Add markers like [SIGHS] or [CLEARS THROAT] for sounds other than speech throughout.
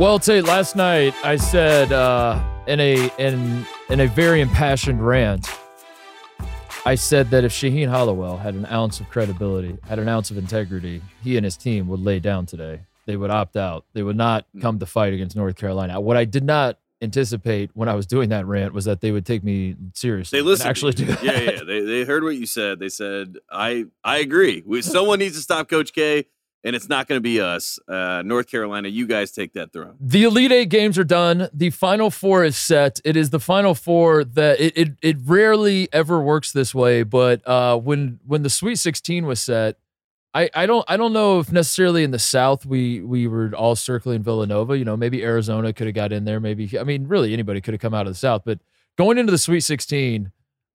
Well, Tate, last night I said uh, in a in in a very impassioned rant, I said that if Shaheen Holloway had an ounce of credibility, had an ounce of integrity, he and his team would lay down today. They would opt out. They would not come to fight against North Carolina. What I did not anticipate when I was doing that rant was that they would take me seriously. They listened. actually do. Yeah, that. yeah. They they heard what you said. They said, I I agree. We, someone needs to stop Coach K, and it's not going to be us. Uh, North Carolina, you guys take that throne. The Elite Eight games are done. The Final Four is set. It is the Final Four that it it, it rarely ever works this way, but uh, when when the Sweet 16 was set, I, I don't I don't know if necessarily in the South we we were all circling Villanova. You know, maybe Arizona could have got in there. Maybe I mean, really anybody could have come out of the South. But going into the Sweet 16,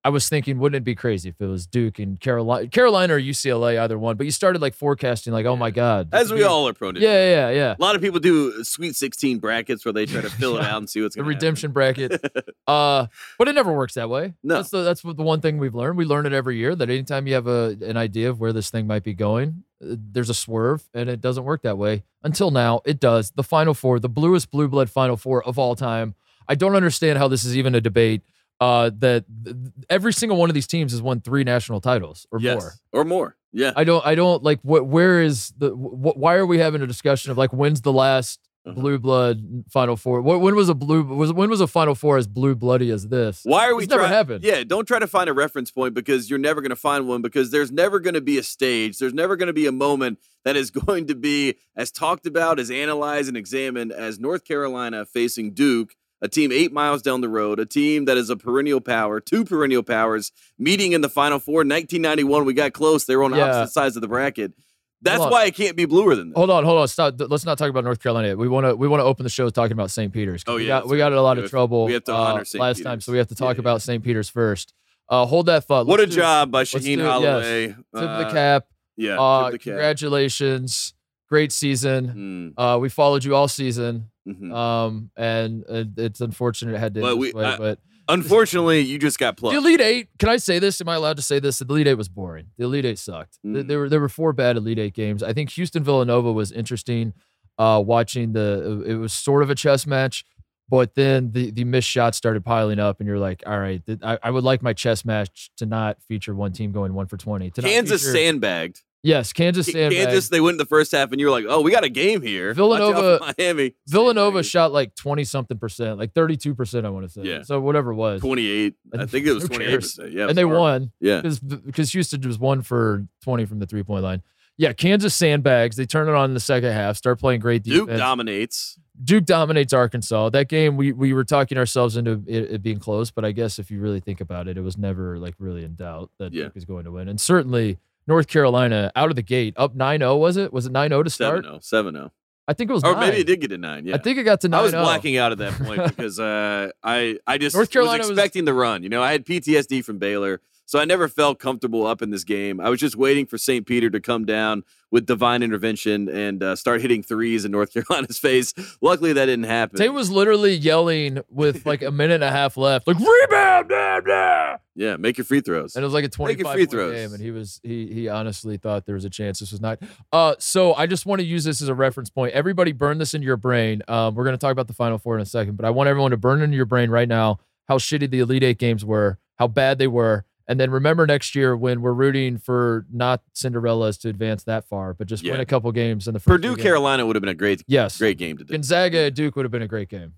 I was thinking, wouldn't it be crazy if it was Duke and Carolina, Carolina or UCLA, either one? But you started like forecasting, like, oh my god, As we be- all are prone to. Yeah, yeah, yeah. A lot of people do Sweet 16 brackets where they try to fill it [LAUGHS] out and see what's the going to The redemption bracket. [LAUGHS] Uh, but it never works that way. No. that's the that's the one thing we've learned. We learn it every year that anytime you have a an idea of where this thing might be going, uh, there's a swerve, and it doesn't work that way. Until now, it does. The Final Four, the bluest blue blood Final Four of all time. I don't understand how this is even a debate. Uh, that th- every single one of these teams has won three national titles or yes. more. Or more. Yeah. I don't. I don't like. What? Where is the? Wh- why are we having a discussion of like when's the last Uh-huh. blue blood Final Four? Wh- When was a blue? Was when was a Final Four as blue bloody as this? Why are we It's never trying? happened. Yeah, don't try to find a reference point because you're never going to find one because there's never going to be a stage. There's never going to be a moment that is [LAUGHS] going to be as talked about, as analyzed and examined as North Carolina facing Duke, a team eight miles down the road, a team that is a perennial power, two perennial powers meeting in the Final Four. 1991, we got close. They were on Yeah. opposite sides of the bracket. That's why it can't be bluer than this. Hold on, hold on. Stop. Let's not talk about North Carolina. We want to. We want to open the show talking about St. Peter's. Oh, we yeah, got we got in a lot of trouble. we have to uh, honor St. last time, so we have to talk Yeah, about yeah. St. Peter's first. Uh, hold that thought. what a Let's do- job by let's Shaheen it, yes. Holloway. Tip of Uh, the cap. Yeah. Uh, tip the cap. congratulations. Great season. Mm, Uh, we followed you all season. mhm. Um, and uh, it's unfortunate it had to But we- way, I- but Unfortunately, you just got the. Elite Eight. Can I say this? Am I allowed to say this? The Elite Eight was boring. The Elite Eight sucked. Mm. There were there were four bad Elite Eight games. I think Houston Villanova was interesting. Uh, watching the it was sort of a chess match, but then the the missed shots started piling up, and you're like, all right, th- I, I would like my chess match to not feature one team going one for twenty. To not Kansas feature- sandbagged. Yes, Kansas sandbagged. Kansas, they went in the first half, and you were like, "Oh, we got a game here." Villanova- Miami, [LAUGHS] Villanova shot like twenty something percent, like thirty two percent, I want to say. Yeah. So whatever it was, twenty-eight. I think it was twenty-eight percent. Yeah, and they horrible. won. Yeah, because because Houston was one for twenty from the three point line. Yeah, Kansas sandbags. They turn it on in the second half. Start playing great defense. Duke dominates. Duke dominates Arkansas. That game, we we were talking ourselves into it, it being close, but I guess if you really think about it, it was never like really in doubt that Yeah. Duke is going to win. And certainly North Carolina out of the gate up 9-0, was it? Was it 9-0 to start? 7-0. 7-0. I think it was Or nine. maybe it did get to nine. Yeah. I think it got to 9-0. I was blacking out at that point [LAUGHS] because uh, I I just North Carolina was was- expecting the run. You know, I had PTSD from Baylor, so I never felt comfortable up in this game. I was just waiting for St. Peter to come down with divine intervention and uh, start hitting threes in North [LAUGHS] Carolina's face. Luckily, that didn't happen. Tate was literally yelling with like a minute and a half left, like rebound, blah, blah. yeah, make your free throws. And it was like a 25 free throws. game, and he was he he honestly thought there was a chance this was not. Uh, so I just want to use this as a reference point. Everybody, burn this into your brain. Um, we're going to talk about the Final Four in a second, but I want everyone to burn into your brain right now how shitty the Elite Eight games were, how bad they were, and then remember next year when we're rooting for not Cinderellas to advance that far, but just win a couple games in the first Purdue. Carolina would have been a great, Yes, great game today. Gonzaga Duke would have been a great game.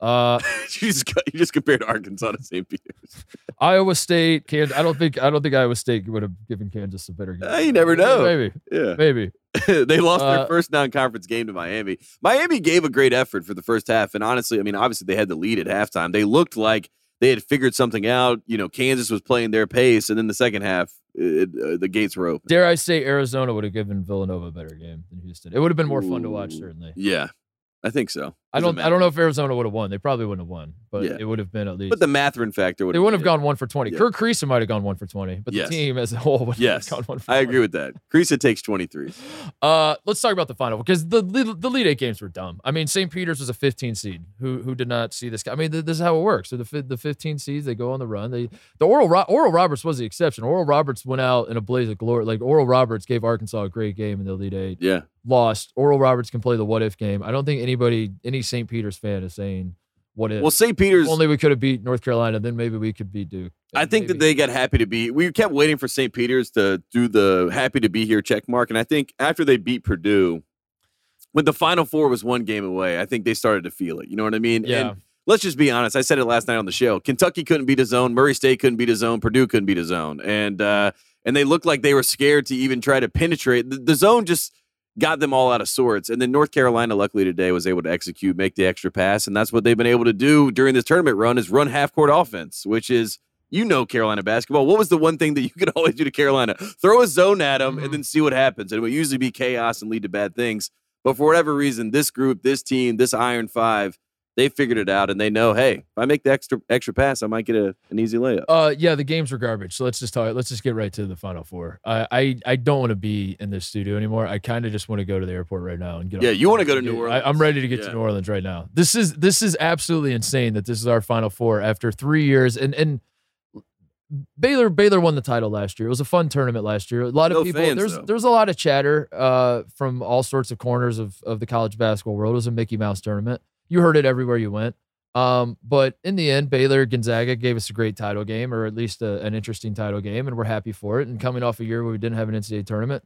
Uh, [LAUGHS] you, just, you just compared Arkansas to St. Peter's. [LAUGHS] Iowa State, Kansas. I don't think I don't think Iowa State would have given Kansas a better game. Uh, you never know. Maybe, Yeah. maybe. [LAUGHS] they lost Uh, their first non-conference game to Miami. Miami gave a great effort for the first half, and honestly, I mean, obviously they had the lead at halftime. They looked like they had figured something out. You know, Kansas was playing their pace, and then the second half, it, uh, the gates were open. Dare I say Arizona would have given Villanova a better game than Houston. It would have been more fun to watch, certainly. Yeah, I think so. I don't I don't know if Arizona would have won. They probably wouldn't have won, but Yeah. it would have been at least but the Mathurin factor would. they wouldn't have gone one for 20. Yeah. Kerr Kriisa might have gone one for 20, but Yes. the team as a whole would have Yes, gone one for I 20. agree with that. Kriisa takes twenty three. Uh, let's talk about the final because the the lead eight games were dumb. I mean, St. Peter's was a 15 seed. Who who did not see this? guy? I mean, this is how it works. So the the 15 seeds they go on the run. They the Oral Ro- Oral Roberts was the exception. Oral Roberts went out in a blaze of glory. Like Oral Roberts gave Arkansas a great game in the lead eight. Yeah, Lost. Oral Roberts can play the what if game. I don't think anybody any St. Peter's fan is saying, "What if? Well, St. Peter's. if only we could have beat North Carolina, then maybe we could beat Duke." I think that they got happy to be. We kept waiting for St. Peter's to do the happy to be here check mark, and I think after they beat Purdue, when the Final Four was one game away, I think they started to feel it. You know what I mean? Yeah. And let's just be honest. I said it last night on the show. Kentucky couldn't beat a zone. Murray State couldn't beat a zone. Purdue couldn't beat a zone, and uh, and they looked like they were scared to even try to penetrate. The, the zone just got them all out of sorts. And then North Carolina, luckily today, was able to execute, make the extra pass, and that's what they've been able to do during this tournament run is run half court offense, which is you know Carolina basketball. What was the one thing that you [LAUGHS] could always do to Carolina? Throw a zone at them Mhm. and then see what happens. And it would usually be chaos and lead to bad things. But for whatever reason, this group, this team, this Iron Five, they figured it out and they know, hey, if I make the extra extra pass, I might get a, an easy layup. Uh, yeah, the games were garbage. So let's just talk. Let's just get right to the final four. I I, I don't want to be in this studio anymore. I kind of just want to go to the airport right now and get. Yeah, you wanna go to New I, I'm ready to get Yeah. to New Orleans right now. This is this is absolutely insane that this is our final four after three years and and. Baylor Baylor won the title last year. It was a fun tournament last year. A lot of No people fans, there's though. there's a lot of chatter uh, from all sorts of corners of of the college basketball world. It was a Mickey Mouse tournament. You heard it everywhere you went. Um, but in the end, Baylor Gonzaga gave us a great title game, or at least a, an interesting title game, and we're happy for it. And coming off a year where we didn't have an NCAA tournament,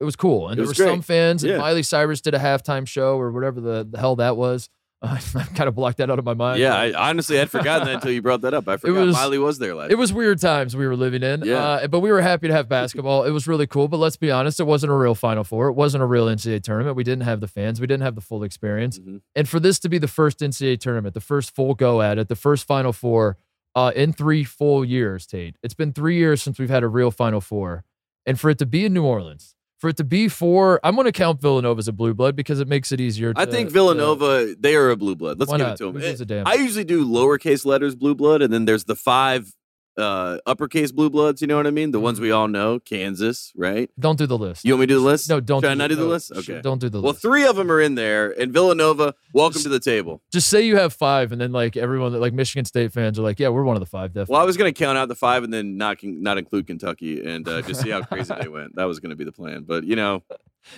it was cool. And It there were great. some fans, and Yeah. Miley Cyrus did a halftime show or whatever the, the hell that was. [LAUGHS] I kind of blocked that out of my mind. yeah, I honestly had forgotten that until you brought that up. I [LAUGHS] forgot was- Miley was there last It was weird times we were living in. Yeah. Uh, but we were happy to have [LAUGHS] basketball. It was really cool. But let's be honest, it wasn't a real Final Four. It wasn't a real NCAA tournament. We didn't have the fans. We didn't have the full experience. Mhm. And for this to be the first NCAA tournament, the first full go at it, the first Final Four uh, in three full years, Tate. It's been three years since we've had a real Final Four. And for it to be in New Orleans, for it to be four, I'm going to count Villanova as a blue blood because it makes it easier. To, I think to- Villanova, they are a blue blood. Let's give it to them. damn? I usually do lowercase letters blue blood, and then there's the five uh, uppercase blue bloods. You know what I mean? The ones we all know, Kansas, right? don't do the list. You want me to do the list? no, don't. Should I do not the, do the list? Okay. Don't do the list. Well, three of them are in there, and Villanova, welcome Just- to the table. just say you have five, and then like everyone that like Michigan State fans are like, yeah, we're one of the five, definitely. Well, I was going to count out the five and then not not include Kentucky and uh, just see how crazy they [LAUGHS] went. That was going to be the plan, but you know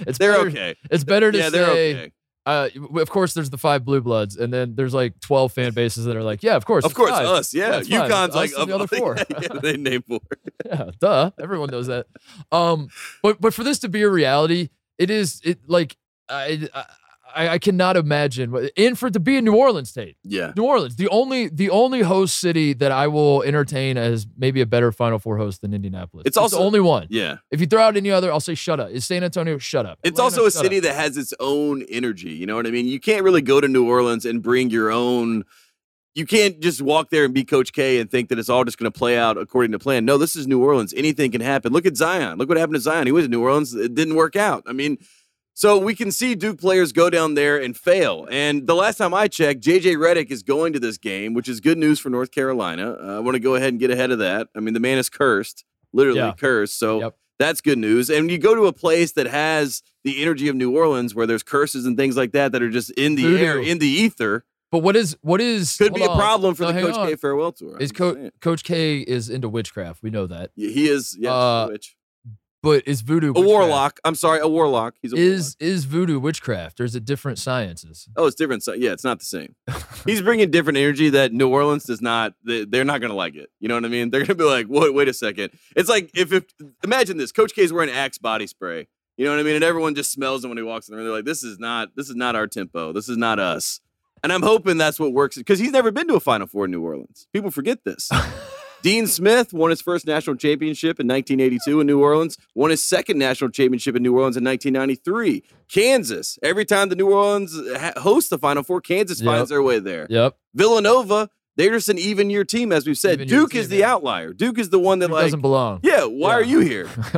it's they're better, okay. It's better to Yeah, say. they're okay. Uh, of course, there's the five blue bloods, and then there's like twelve fan bases that are like, yeah, of course, Of course, five. us. Yeah, five. UConn's like the other four. [LAUGHS] yeah, they name four. [LAUGHS] [LAUGHS] yeah, duh. Everyone knows that. Um, but but for this to be a reality, it is it like I I, I cannot imagine, what- and for it to be in New Orleans, State. Yeah, New Orleans, the only the only host city that I will entertain as maybe a better Final Four host than Indianapolis. It's the also- only one. yeah. If you throw out any other, I'll say shut up. Is San Antonio shut up? It's Atlanta, also a city up. that has its own energy. You know what I mean? You can't really go to New Orleans and bring your own. You can't just walk there and be Coach K and think that it's all just going to play out according to plan. No, this is New Orleans. Anything can happen. Look at Zion. Look what happened to Zion. He was in New Orleans. It didn't work out. I mean, so we can see Duke players go down there and fail. And the last time I checked, JJ Redick is going to this game, which is good news for North Carolina. Uh, I want to go ahead and get ahead of that. I mean, the man is cursed, literally Yeah. cursed. So Yep. that's good news. And you go to a place that has the energy of New Orleans, where there's curses and things like that that are just in the Voodoo. air, in the ether, But what is what is could be hold a problem for No, the Coach on. K farewell tour. Is Co- Coach K is into witchcraft. We know that. Yeah, he is? Yeah, Uh, witch. But is voodoo a warlock. I'm sorry, a warlock. He's a warlock. Is is voodoo witchcraft or is it different sciences? Oh, it's different. So, yeah, it's not the same. [LAUGHS] He's bringing different energy that New Orleans does not. They, they're not going to like it. You know what I mean? They're going to be like, "Wait, wait a second. It's like if, if imagine this: Coach K is wearing Axe body spray. You know what I mean? And everyone just smells him when he walks in the room. They're like, "This is not. This is not our tempo. This is not us." And I'm hoping that's what works because he's never been to a Final Four in New Orleans. People forget this. [LAUGHS] Dean Smith won his first national championship in 1982 in New Orleans, won his second national championship in New Orleans in 1993. Kansas, every time the New Orleans ha- hosts the Final Four, Kansas Yep. finds their way there. Yep. Villanova, they're just an even year team, as we've said. Even Duke team, is the yeah. outlier. Duke is the one that, Duke like, doesn't belong. yeah, why are you here? [LAUGHS]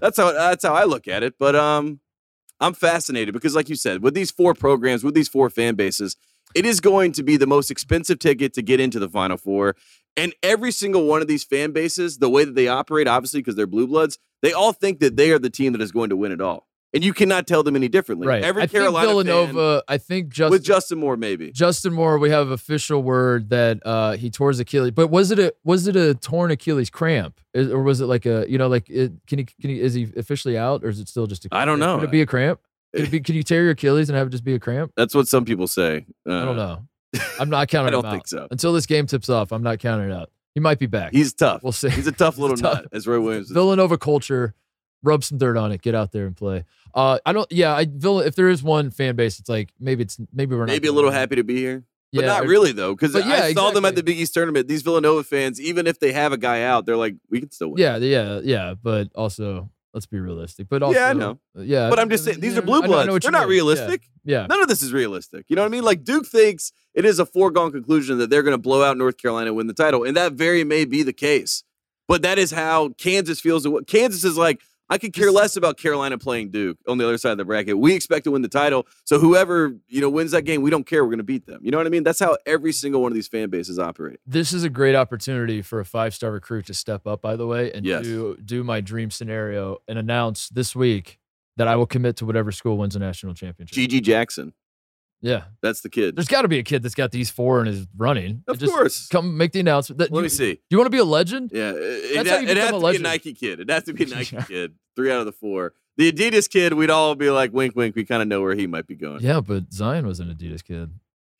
That's how that's how I look at it. But um, I'm fascinated because, like you said, with these four programs, with these four fan bases, it is going to be the most expensive ticket to get into the Final Four. And every single one of these fan bases, the way that they operate, obviously because they're blue bloods, they all think that they are the team that is going to win it all, and you cannot tell them any differently. right. Every I Carolina think fan- Villanova. I think Justin, with Justin Moore, maybe. Justin Moore. We have official word that uh, he tore his Achilles. But was it a was it a torn Achilles cramp, Is- or was it like a you know like it, can he can he is he officially out or is it still just a I don't know. Could it be a cramp? Could, be, could you tear your Achilles and have it just be a cramp? That's what some people say. Uh, I don't know. [LAUGHS] I'm not counting I don't him think out. so. Until this game tips off, I'm not counting it out. He might be back. He's tough. we'll see. He's a tough [LAUGHS] little tough. nut, as Roy Williams. Villanova culture. Rub some dirt on it. Get out there and play. Uh, I don't. Yeah, I Vill- If there is one fan base, it's like maybe it's maybe we're not Maybe a little happy to be here. But Yeah, not really though, because yeah, I saw them at the Big East tournament. These Villanova fans, even if they have a guy out, they're like, we can still win. Yeah, yeah, yeah. But also, let's be realistic. But also, Yeah, I know. Uh, yeah, But I'm just saying, these are blue I know- I know bloods. They're not mean. realistic. Yeah, yeah. None of this is realistic. You know what I mean? Like Duke thinks it is a foregone conclusion that they're going to blow out North Carolina and win the title, and that very may be the case. But that is how Kansas feels. Kansas is like, I could care less about Carolina playing Duke on the other side of the bracket. We expect to win the title, so whoever you know wins that game, we don't care. We're going to beat them. You know what I mean? That's how every single one of these fan bases operate. This is a great opportunity for a five star recruit to step up, by the way, and Yes. do do my dream scenario and announce this week that I will commit to whatever school wins a national championship. GG Jackson, Yeah, that's the kid. there's got to be a kid that's got these four and is running. Of Just course. come make the announcement. That Let you, me see. Do you want to be a legend? Yeah, it, That's it, how you it become has a to be a legend. Nike kid. It has to be a Nike [LAUGHS] Yeah. kid. Three out of the four. The Adidas kid, we'd all be like, wink, wink. We kind of know where he might be going. Yeah, but Zion was an Adidas kid.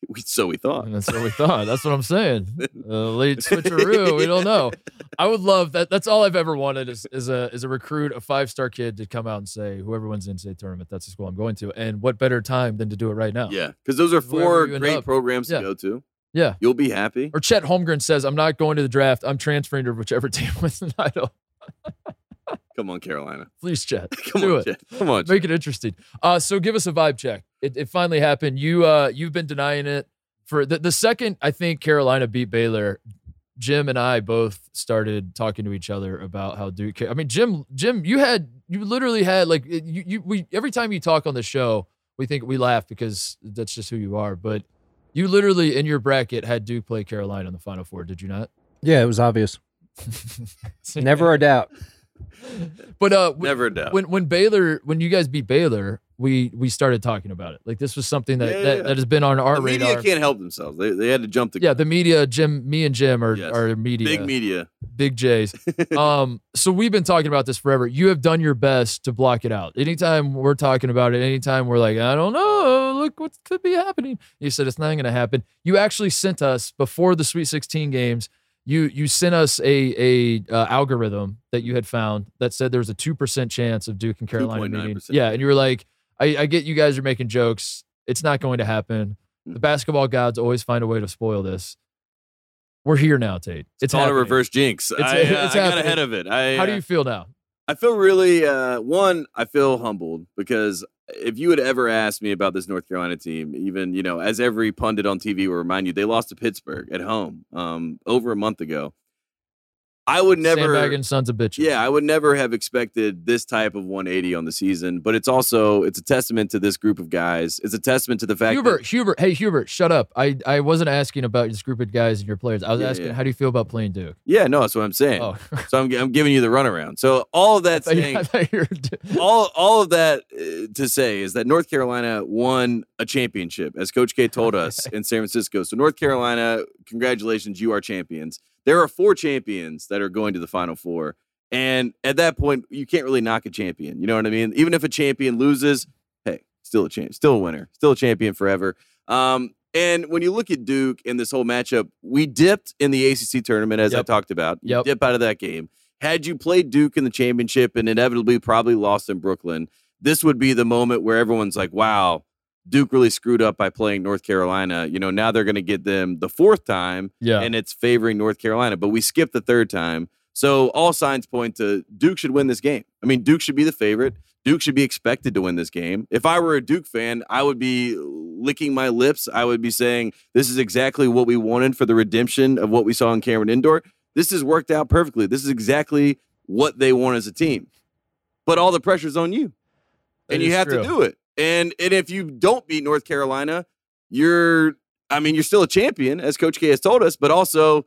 We, so we thought. And that's what we thought. That's what I'm saying. [LAUGHS] Uh, late switcheroo. We don't know. I would love that. That's all I've ever wanted is, is a is a recruit, a five star kid to come out and say, whoever wins the NCAA tournament, that's the school I'm going to. And what better time than to do it right now? Yeah, because those are four great programs Yeah. to go to. Yeah. You'll be happy. Or Chet Holmgren says, I'm not going to the draft. I'm transferring to whichever [LAUGHS] team wins the title. [LAUGHS] Come on, Carolina. [LAUGHS] Please, Chet. [LAUGHS] Come do on, it. Chet. Come on. Make it interesting. Uh, so give us a vibe check. It, it finally happened. You uh, you've been denying it for the, the second. I think Carolina beat Baylor. Jim and I both started talking to each other about how Duke. I mean, Jim, Jim, you had you literally had like you you we every time you talk on the show, we think we laugh because that's just who you are. But you literally in your bracket had Duke play Carolina in the Final Four. Did you not? Yeah, it was obvious. [LAUGHS] Never a doubt. But uh, Never doubt. when when Baylor when you guys beat Baylor, we we started talking about it. Like this was something that Yeah, that, yeah. that has been on our the media radar. can't help themselves. They, they had to jump the Yeah, the media, Jim, me and Jim are Yes. are media, big media. big J's. [LAUGHS] um, so we've been talking about this forever. You have done your best to block it out. Anytime we're talking about it, anytime we're like, I don't know, look what could be happening. You said it's not going to happen. You actually sent us before the Sweet 16 games. You you sent us a a uh, algorithm that you had found that said there was a two percent chance of Duke and Carolina meeting. 2.9%. Yeah, and you were like, I, I get you guys are making jokes. It's not going to happen. Hmm. The basketball gods always find a way to spoil this. We're here now, Tate. It's It's on a reverse jinx. It's- I, [LAUGHS] uh, it's I got ahead of it. I, How do uh, you feel now? I feel really uh, one. I feel humbled because if you had ever asked me about this North Carolina team, even you know, as every pundit on TV will remind you, they lost to Pittsburgh at home um, over a month ago. I would never. Sandbagging sons of bitches. Yeah, I would never have expected this type of 180 on the season, but it's also it's a testament to this group of guys. It's a testament to the fact Hubert, that Hubert, hey Hubert, shut up. I, I wasn't asking about this group of guys and your players. I was Yeah, asking yeah. how do you feel about playing Duke? yeah, no, that's what I'm saying. Oh, So I'm, I'm giving you the runaround. So all of [LAUGHS] that I thought you- saying, I thought you were- all all of that uh, to say is that North Carolina won a championship, as Coach K told us [LAUGHS] in San Francisco. So North Carolina, congratulations, you are champions. There are four champions that are going to the Final Four, and at that point, you can't really knock a champion. You know what I mean? Even if a champion loses, hey, still a champ, still a winner, still a champion forever. Um, and when you look at Duke and this whole matchup, we dipped in the ACC tournament, as I Yep. talked about. You Yep. dip out of that game. Had you played Duke in the championship and inevitably probably lost in Brooklyn, this would be the moment where everyone's like, wow, Duke really screwed up by playing North Carolina. You know, now they're going to get them the fourth time yeah. and it's favoring North Carolina, but we skipped the third time. So all signs point to Duke should win this game. I mean, Duke should be the favorite. Duke should be expected to win this game. If I were a Duke fan, I would be licking my lips. I would be saying, this is exactly what we wanted for the redemption of what we saw in Cameron Indoor. This has worked out perfectly. This is exactly what they want as a team. But all the pressure's on you. That and you have true. to do it. And and if you don't beat North Carolina, you're I mean, you're still a champion, as Coach K has told us, but also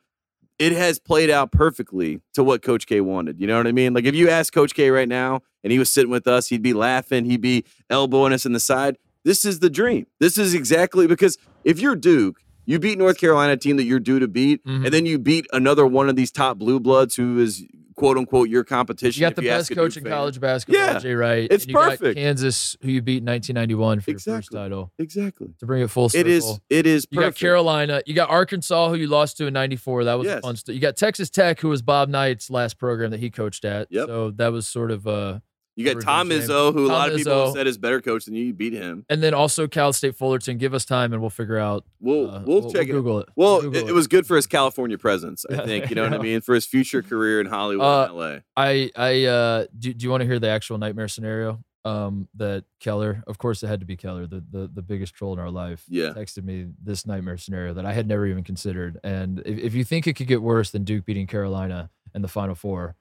it has played out perfectly to what Coach K wanted. You know what I mean? Like if you ask Coach K right now and he was sitting with us, he'd be laughing, he'd be elbowing us in the side. This is the dream. This is exactly because if you're Duke, you beat North Carolina, a team that you're due to beat, Mhm. and then you beat another one of these top blue bloods who is quote unquote your competition. You got if the you best coach in fan. college basketball, Yeah, Jay Wright. it's and you got perfect. Kansas, who you beat in 1991 for your first Exactly. title. Exactly. To bring it full circle. It is. It is. You got. Carolina. You got Arkansas, who you lost to in '94. That was a fun. St- you got Texas Tech, who was Bob Knight's last program that he coached at. Yep. So that was sort of uh, You got Tom game. Izzo, who a lot of people Izzo. have said is better coach than you. You beat him. and then also Cal State Fullerton. Give us time, and we'll figure out. We'll uh, we'll check it. Google it. Well, Google it, it was good for his California presence, I [LAUGHS] think. You know you what I mean? For his future career in Hollywood Uh, and LA. I I uh do, do you want to hear the actual nightmare scenario? Um, that Keller, of course, it had to be Keller, the the, the biggest troll in our life. Yeah. texted me this nightmare scenario that I had never even considered. And if, if you think it could get worse than Duke beating Carolina in the Final Four,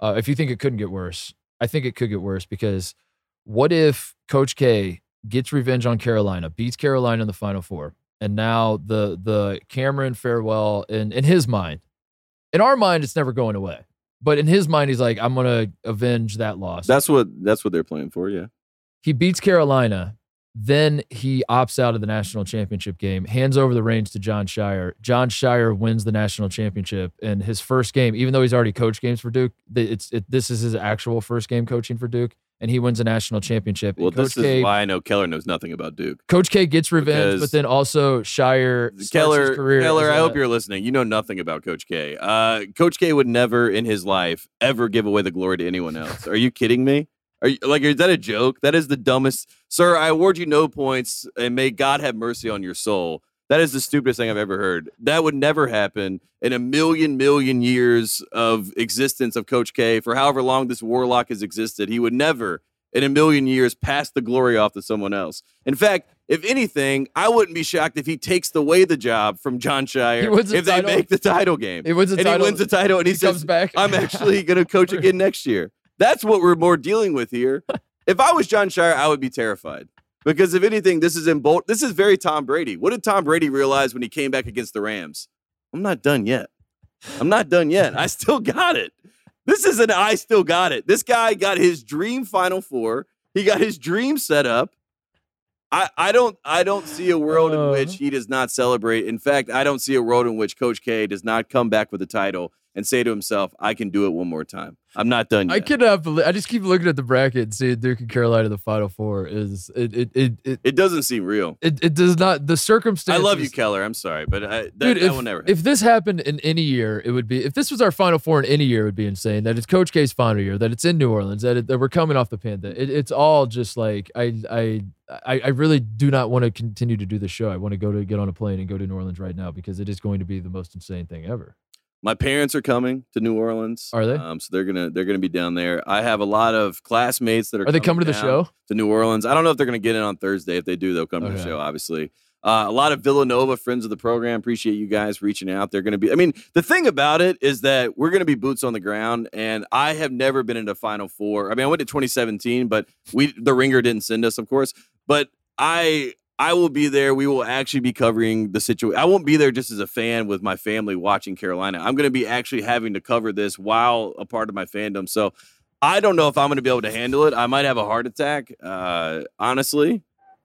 uh, if you think it couldn't get worse, I think it could get worse because what if Coach K gets revenge on Carolina, beats Carolina in the Final Four, and now the the Cameron farewell in in his mind, in our mind, it's never going away. But in his mind, he's like, I'm gonna avenge that loss. That's what that's what they're playing for. Yeah. he beats Carolina. Then he opts out of the national championship game, hands over the reins to Jon Scheyer. Jon Scheyer wins the national championship, and his first game, even though he's already coached games for Duke, it's it, this is his actual first game coaching for Duke, and he wins a national championship. Well, this K, is why I know Keller knows nothing about Duke. Coach K gets revenge, but then also Scheyer Keller, career. Keller, I a- hope you're listening. You know nothing about Coach K. Uh, Coach K would never in his life ever give away the glory to anyone else. Are you kidding me? Are you like is that a joke? That is the dumbest. Sir, I award you no points and may God have mercy on your soul. That is the stupidest thing I've ever heard. That would never happen in a million million years of existence of Coach K for however long this warlock has existed. He would never in a million years pass the glory off to someone else. In fact, if anything, I wouldn't be shocked if he takes away the job from Jon Scheyer He wins the if they title. make the title game. He wins the and title. he wins the title and he, he says, comes back. I'm actually [LAUGHS] going to coach again next year. That's what we're more dealing with here. [LAUGHS] If I was Jon Scheyer, I would be terrified. Because if anything, this is in bold. This is very Tom Brady. What did Tom Brady realize when he came back against the Rams? I'm not done yet. I'm not done yet. I still got it. This is an I still got it. This guy got his dream Final Four. He got his dream set up. I, I don't I don't see a world in Uh. which he does not celebrate. In fact, I don't see a world in which Coach K does not come back with the title and say to himself, "I can do it one more time. I'm not done yet." I cannot believe. I just keep looking at the bracket and seeing Duke and Carolina in the Final Four. Is it? It it it, It doesn't seem real. it, it does not. The circumstance I love you, Keller. I'm sorry, but I, that, Dude, that if, will never happen. if this happened in any year, it would be. If this was our Final Four in any year, it would be insane. That it's Coach K's final year. That it's in New Orleans. That, it, that we're coming off the pandemic. It, it's all just like I I I I really do not want to continue to do the show. I want to go to get on a plane and go to New Orleans right now because it is going to be the most insane thing ever. My parents are coming to New Orleans. Are they? Um, so they're gonna they're gonna be down there. I have a lot of classmates that are. Are they coming to the show? to New Orleans? I don't know if they're gonna get in on Thursday. If they do, they'll come to the show. Obviously, uh, a lot of Villanova friends of the program. Appreciate you guys reaching out. They're gonna be. I mean, the thing about it is that we're gonna be boots on the ground, and I have never been in a Final Four. I mean, I went to 2017, but we the Ringer didn't send us, of course. But I I will be there. We will actually be covering the situation. I won't be there just as a fan with my family watching Carolina. I'm going to be actually having to cover this while a part of my fandom. So I don't know if I'm going to be able to handle it. I might have a heart attack, uh, honestly.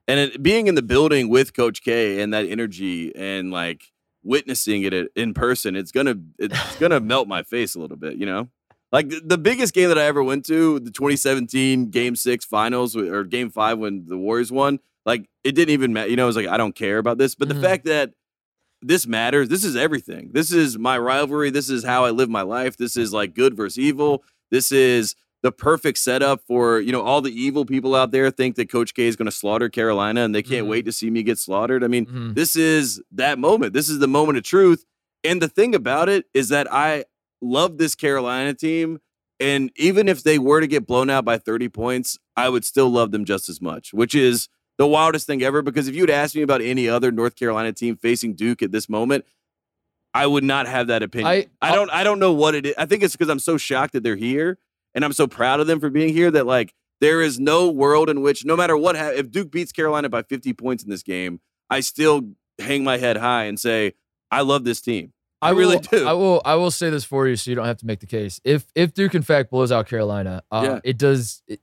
And it, being in the building with Coach K and that energy and like witnessing it in person, it's gonna it's gonna [LAUGHS] melt my face a little bit. You know. Like the, the biggest game that I ever went to, the 2017 Game Six Finals or Game Five when the Warriors won. Like it didn't even matter. You know, it was like I don't care about this, but Mhm. the fact that this matters, this is everything. This is my rivalry. This is how I live my life. This is like good versus evil. This is the perfect setup for you know all the evil people out there think that Coach K is going to slaughter Carolina and they can't Mhm. wait to see me get slaughtered. I mean, Mhm. this is that moment. This is the moment of truth. And the thing about it is that I love this Carolina team. And even if they were to get blown out by 30 points, I would still love them just as much, which is the wildest thing ever. Because if you'd asked me about any other North Carolina team facing Duke at this moment, I would not have that opinion. I- I, don't I don't know what it is. I think it's because I'm so shocked that they're here and I'm so proud of them for being here that like there is no world in which no matter what ha- if Duke beats Carolina by 50 points in this game, I still hang my head high and say I love this team. I really will, do. I will. I will say this for you, so you don't have to make the case. If if Duke in fact blows out Carolina, uh, Yeah. it does. It,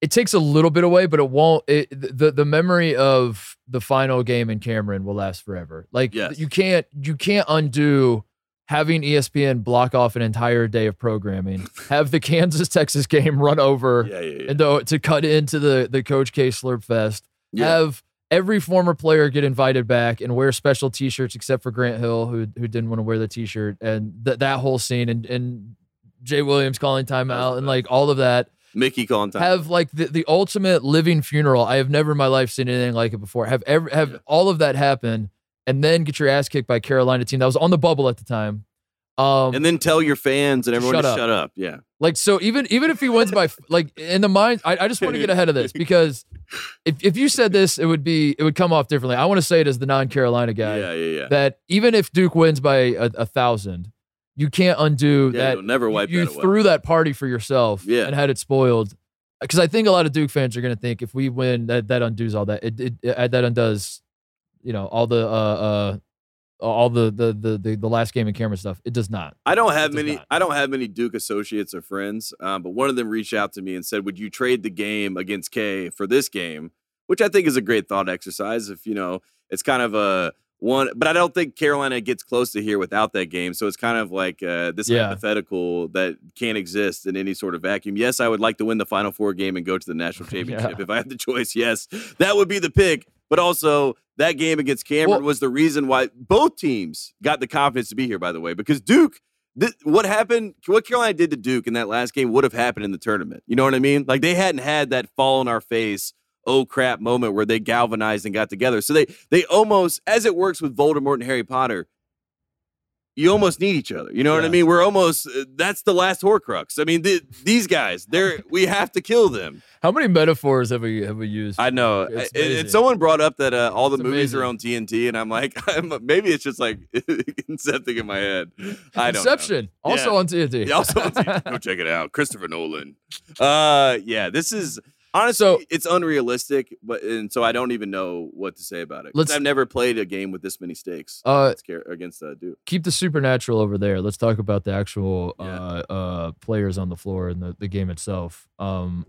it takes a little bit away, but it won't. It, the the memory of the final game in Cameron will last forever. Like Yes. you can't you can't undo having ESPN block off an entire day of programming, [LAUGHS] have the Kansas [LAUGHS] Texas game run over, Yeah, yeah, yeah. and to, to cut into the the Coach K Slurp Fest, have every former player get invited back and wear special T-shirts except for Grant Hill, who who didn't want to wear the T-shirt, and th- that whole scene, and and Jay Williams calling timeout, and like all of that Mickey time. have like the, the ultimate living funeral. I have never in my life seen anything like it before. Have ever have Yeah. all of that happen and then get your ass kicked by Carolina team that was on the bubble at the time. Um and then tell your fans and everyone Shut to up. shut up. Yeah. like so even even if he wins by [LAUGHS] like in the mind I, I just want to get ahead of this [LAUGHS] because if, if you said this it would be it would come off differently. I want to say it as the non-Carolina guy Yeah, yeah, yeah. that even if Duke wins by a, a thousand, you can't undo Yeah, that never wipe you that away. threw that party for yourself Yeah. and had it spoiled. Because I think a lot of Duke fans are going to think if we win, that that undoes all that. It, it, it that undoes, you know, all the uh uh all the the the the, the last game and camera stuff. It does not. I don't have many. not. I don't have many Duke associates or friends, um, but one of them reached out to me and said, "Would you trade the game against K for this game?" Which I think is a great thought exercise. If you know, it's kind of a one, but I don't think Carolina gets close to here without that game. So it's kind of like uh, this Yeah. hypothetical that can't exist in any sort of vacuum. Yes, I would like to win the Final Four game and go to the national [LAUGHS] championship if I had the choice. Yes, that would be the pick. But also, that game against Cameron Well- was the reason why both teams got the confidence to be here. By the way, because Duke what happened, what Carolina did to Duke in that last game would have happened in the tournament. You know what I mean? Like they hadn't had that fall in our face, oh crap moment where they galvanized and got together. So they they almost, as it works with Voldemort and Harry Potter, you almost need each other. You know what I mean? We're almost uh, that's the last Horcrux. I mean, th- these guys, they're [LAUGHS] we have to kill them. How many metaphors have we have we used? I know. It's I- and- and someone brought up that uh, all the It's movies are on TNT, and I'm like, [LAUGHS] I'm, maybe it's just like [LAUGHS] something in my head. I don't. know. Inception, also Yeah. on TNT. Yeah, also on TNT. go check it out. Christopher Nolan. Uh, yeah, this is honestly So- it's unrealistic, but and so I don't even know what to say about it. Let's- I've never played a game with this many stakes Uh, against, uh, Duke. keep the supernatural over there. Let's talk about the actual Yeah. uh, uh, players on the floor and the, the game itself. Um,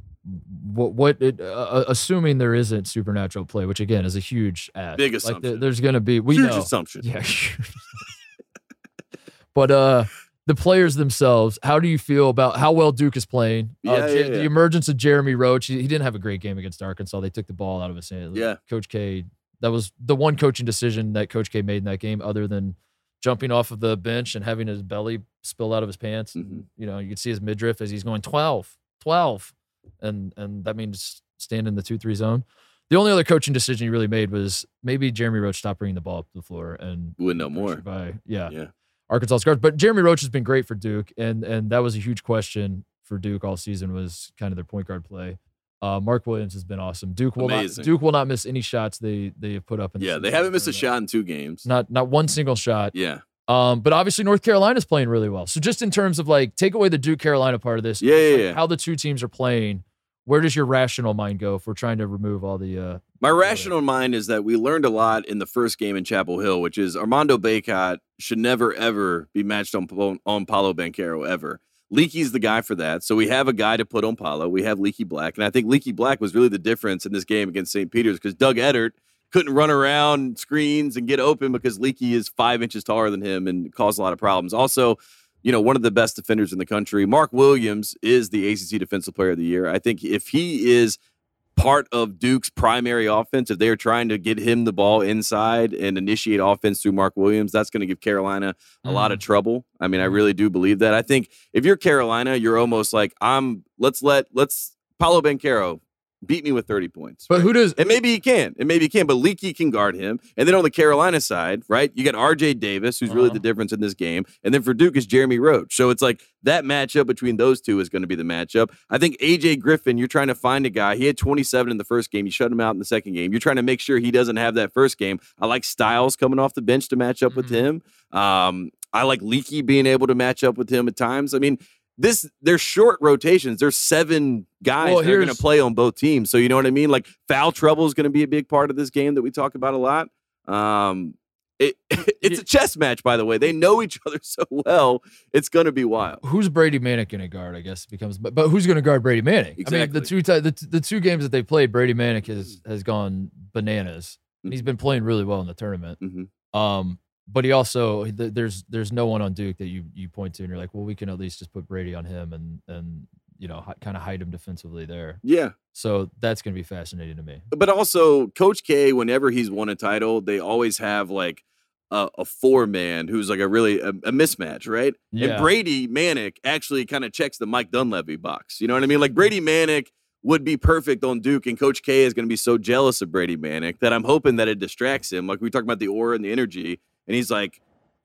what what it, uh, assuming there isn't supernatural play, which again is a huge ask. Big Like, assumption. there's going to be we Huge know. assumption. Yeah. [LAUGHS] but uh the players themselves, how do you feel about how well Duke is playing? uh, Yeah, Je- yeah, The emergence of Jeremy Roach. He, he didn't have a great game against Arkansas. They took the ball out of his hand. Yeah. Coach K, that was the one coaching decision that Coach K made in that game, other than jumping off of the bench and having his belly spill out of his pants. Mhm. You know, you can see his midriff as he's going 12, 12. And and that means stand in the 2 3 zone. The only other coaching decision he really made was maybe Jeremy Roach stopped bringing the ball up the floor and Wouldn't know more. by yeah, Yeah. Arkansas guards. But Jeremy Roach has been great for Duke, and and that was a huge question for Duke all season was kind of their point guard play. Uh, Mark Williams has been awesome. Duke will Amazing. not Duke will not miss any shots they they have put up. In the Yeah, they haven't missed a shot in two games. Not not one single shot. Yeah. Um, but obviously North Carolina's playing really well. So just in terms of like take away the Duke Carolina part of this, Yeah, yeah, like, yeah. how the two teams are playing. Where does your rational mind go if we're trying to remove all the uh My rational mind is that we learned a lot in the first game in Chapel Hill, which is Armando Bacot should never ever be matched on on Paolo Banchero ever. Leaky's the guy for that. So we have a guy to put on Paolo. We have Leaky Black, and I think Leaky Black was really the difference in this game against St. Peter's because Doug Edert couldn't run around screens and get open because Leaky is five inches taller than him and caused a lot of problems. Also, you know, one of the best defenders in the country. Mark Williams is the ACC Defensive Player of the Year. I think if he is part of Duke's primary offense, if they are trying to get him the ball inside and initiate offense through Mark Williams, that's going to give Carolina a lot of mm. trouble. I mean, I mm-hmm. really do believe that. I think if you're Carolina, you're almost like, I'm, let's let, let's, Paolo Banchero beat me with 30 points. but who does And maybe he can. And maybe he can. But Leaky can guard him. And then on the Carolina side, right, you got RJ Davis, who's really Uh-huh. the difference in this game. And then for Duke is Jeremy Roach. So it's like that matchup between those two is going to be the matchup. I think AJ Griffin, you're trying to find a guy. He had 27 in the first game. You shut him out in the second game. You're trying to make sure he doesn't have that first game. I like Styles coming off the bench to match up with Mhm. him. Um, I like Leaky being able to match up with him at times. I mean, this they're short rotations. There's seven guys Well, that are going to play on both teams. So you know what I mean? Like foul trouble is going to be a big part of this game that we talk about a lot. Um, it, [LAUGHS] it's a chess match, by the way. They know each [LAUGHS] other so well. It's going to be wild. who's Brady Manek going to guard? I guess becomes, but, but who's going to guard Brady Manek? I mean, the two the, the two games that they played, Brady Manek has has gone bananas. And he's been playing really well in the tournament. Mhm. Um, but he also th- there's there's no one on Duke that you you point to and you're like, well, we can at least just put Brady on him and and you know hi- kind of hide him defensively there. Yeah. So that's going to be fascinating to me. But also, Coach K, whenever he's won a title, they always have like a, a four man who's like a really a, a mismatch, right? Yeah. And Brady Manek actually kind of checks the Mike Dunleavy box. You know what I mean? Like Brady Manek would be perfect on Duke, and Coach K is going to be so jealous of Brady Manek that I'm hoping that it distracts him. Like we talk about the aura and the energy, and he's like,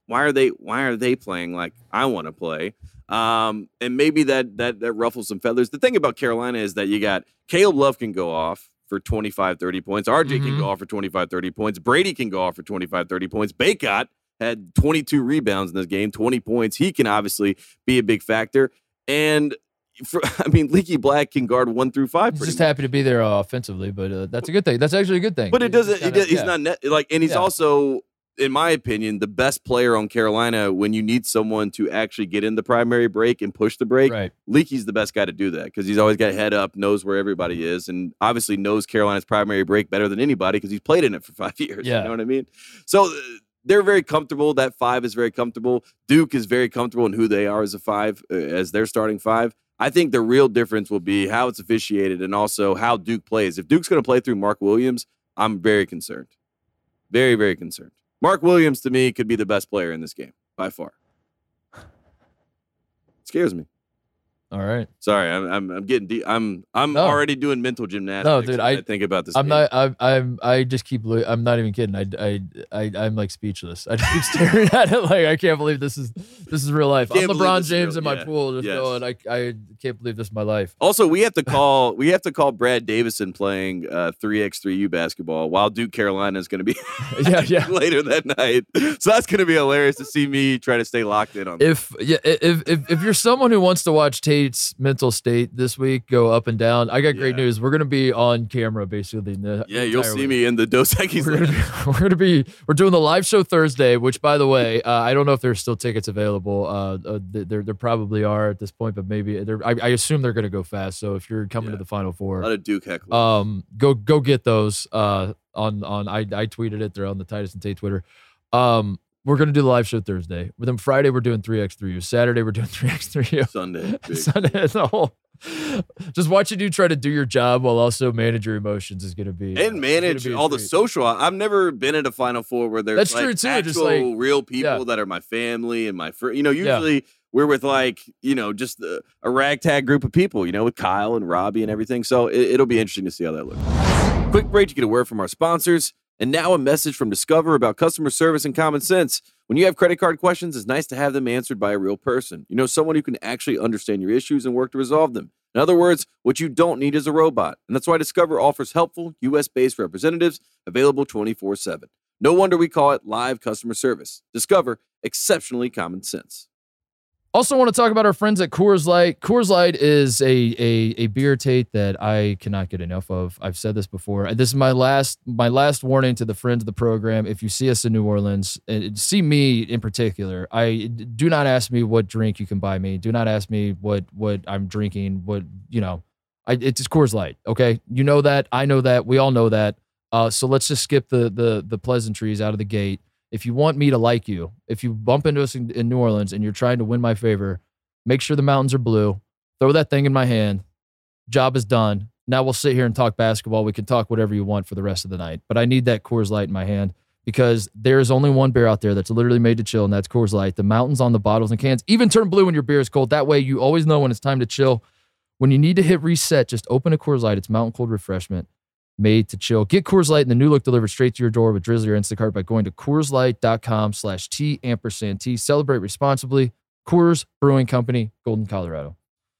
"Why are they? Why are they playing like I want to play?" Um, and maybe that that that ruffles some feathers. The thing about Carolina is that you got Caleb Love can go off for 25, 30 points. RJ can Mhm. go off for 25, 30 points. Brady can go off for 25, 30 points. Bacot had 22 rebounds in this game, 20 points. He can obviously be a big factor. And for, [LAUGHS] I mean, Leaky Black can guard one through five. He's just much. happy to be there uh, offensively, but uh, that's a good thing. That's actually a good thing. But it doesn't. just he kinda- he's yeah. not net, like, and he's Yeah. also, in my opinion, the best player on Carolina when you need someone to actually get in the primary break and push the break. right. Leaky's the best guy to do that because he's always got head up, knows where everybody is, and obviously knows Carolina's primary break better than anybody because he's played in it for [LAUGHS] five years. Yeah. You know what I mean? So uh, they're very comfortable. That five is very comfortable. Duke is very comfortable in who they are as a five, uh, as their starting five. I think the real difference will be how it's officiated and also how Duke plays. If Duke's going to play through Mark Williams, I'm very concerned. Very, very concerned. Mark Williams to me could be the best player in this game by far. scares me. All right. Sorry, I'm I'm, I'm getting deep. I'm I'm No. already doing mental gymnastics. No, dude, as I- think about this. I'm game. not. I'm. I'm. I just keep. lo- I'm not even kidding. I. I. I. I'm like speechless. I just keep [LAUGHS] staring at it. Like I can't believe this is. This is real life. I'm LeBron James real- in my yeah. pool, just Yes. going. I. I can't believe this is my life. Also, we have to [LAUGHS] call we have to call Brad Davison playing uh, three x three U basketball while Duke Carolina is going to be [LAUGHS] Yeah. Yeah. later that night. So that's going to be hilarious to see me try to stay locked in on. If yeah, if, if if you're someone who wants to watch Tate's mental state this week go up and down, I got great Yeah. news. We're gonna be on camera basically. Yeah, you'll see week. me in the Dos Equis. We're gonna, be, [LAUGHS] we're gonna be we're doing the live show Thursday, which by the way, uh, I don't know if there's still tickets available. Uh, uh, there there probably are at this point, but maybe they're, I, I assume they're gonna go fast. So if you're coming Yeah. to the Final Four, A lot of Duke heckling. um, go go get those. Uh, on on I I tweeted it. They're on the Titus and Tate Twitter. Um, we're gonna do the live show Thursday. But then Friday we're doing three x three. Saturday we're doing [LAUGHS] three x three. Sunday. [LAUGHS] Sunday, a whole. Just watching you try to do your job while also manage your emotions is gonna be uh, and manage be all the social. I've never been at a Final Four where there's That's like true, too, actual just like- real people yeah. that are my family and my friends. You know, Yeah. usually we're with like you know just a, a ragtag group of people. You know, with Kyle and Robbie and everything. So it, it'll be interesting to see how that looks. Quick break to get a word from our sponsors, and now a message from Discover about customer service and common sense. When you have credit card questions, it's nice to have them answered by a real person. You know, someone who can actually understand your issues and work to resolve them. In other words, what you don't need is a robot. And that's why Discover offers helpful, US based representatives available 24 7. No wonder we call it live customer service. Discover exceptionally common sense. Also, want to talk about our friends at Coors Light. Coors Light is a, a a beer Tate that I cannot get enough of. I've said this before. This is my last my last warning to the friends of the program. If you see us in New Orleans, and see me in particular, I do not ask me what drink you can buy me. Do not ask me what what I'm drinking. What you know, I, it's Coors Light. Okay, you know that. I know that. We all know that. Uh, so let's just skip the the the pleasantries out of the gate if you want me to like you, if you bump into us in, in New Orleans and you're trying to win my favor, make sure the mountains are blue. Throw that thing in my hand. Job is done. Now we'll sit here and talk basketball. We can talk whatever you want for the rest of the night. But I need that Coors Light in my hand because there is only one beer out there that's literally made to chill, and that's Coors Light. The mountains on the bottles and cans even turn blue when your beer is cold. That way, you always know when it's time to chill. When you need to hit reset, just open a Coors Light. It's mountain cold refreshment made to chill. Get Coors Light and the new look delivered straight to your door with Drizzly or Instacart by going to CoorsLight.com slash T ampersand T. Celebrate responsibly. Coors Brewing Company, Golden, Colorado.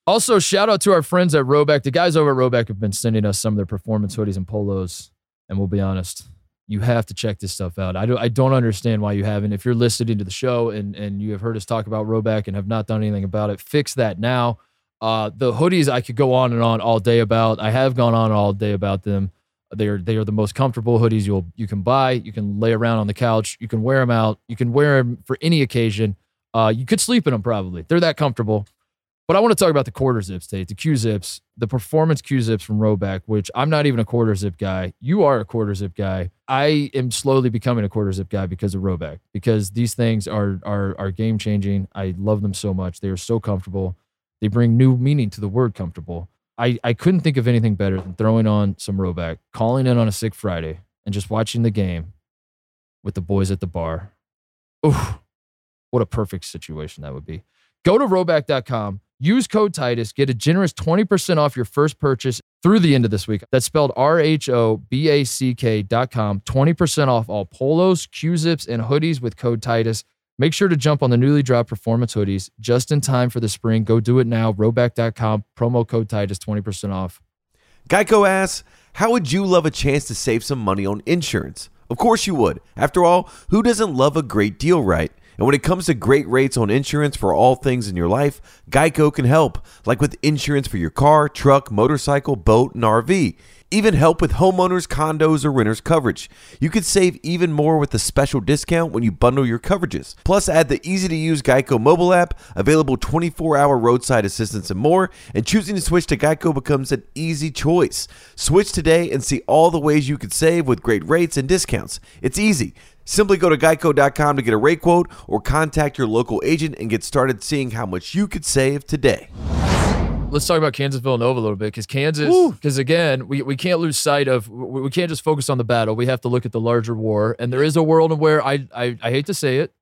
Also, shout out to our friends at Rhoback. The guys over at Rhoback have been sending us some of their performance hoodies and polos. And we'll be honest, you have to check this stuff out. I, do, I don't understand why you haven't. If you're listening to the show and, and you have heard us talk about Rhoback and have not done anything about it, fix that now. Uh, the hoodies I could go on and on all day about. I have gone on all day about them. They are they are the most comfortable hoodies you'll you can buy. You can lay around on the couch. You can wear them out. You can wear them for any occasion. Uh, you could sleep in them probably. They're that comfortable. But I want to talk about the quarter zips, Tate, the Q zips, the performance Q zips from Rhoback, which I'm not even a quarter zip guy. You are a quarter zip guy. I am slowly becoming a quarter zip guy because of Rhoback, because these things are are are game changing. I love them so much. They are so comfortable. They bring new meaning to the word comfortable. I, I couldn't think of anything better than throwing on some Rhoback, calling in on a sick Friday, and just watching the game with the boys at the bar. Ooh, what a perfect situation that would be. Go to rhoback.com, use code Titus, get a generous 20% off your first purchase through the end of this week. That's spelled R H O B A C K.com. 20% off all polos, Q zips, and hoodies with code Titus. Make sure to jump on the newly dropped performance hoodies just in time for the spring. Go do it now. Rhoback.com, promo code Titus, 20% off. Geico asks, How would you love a chance to save some money on insurance? Of course you would. After all, who doesn't love a great deal, right? And when it comes to great rates on insurance for all things in your life, Geico can help, like with insurance for your car, truck, motorcycle, boat, and RV. Even help with homeowners, condos, or renters coverage. You could save even more with a special discount when you bundle your coverages. Plus, add the easy to use Geico mobile app, available 24 hour roadside assistance, and more. And choosing to switch to Geico becomes an easy choice. Switch today and see all the ways you could save with great rates and discounts. It's easy. Simply go to geico.com to get a rate quote or contact your local agent and get started seeing how much you could save today. Let's talk about Kansas Villanova a little bit because Kansas, because again, we, we can't lose sight of, we, we can't just focus on the battle. We have to look at the larger war. And there is a world where I, I, I hate to say it,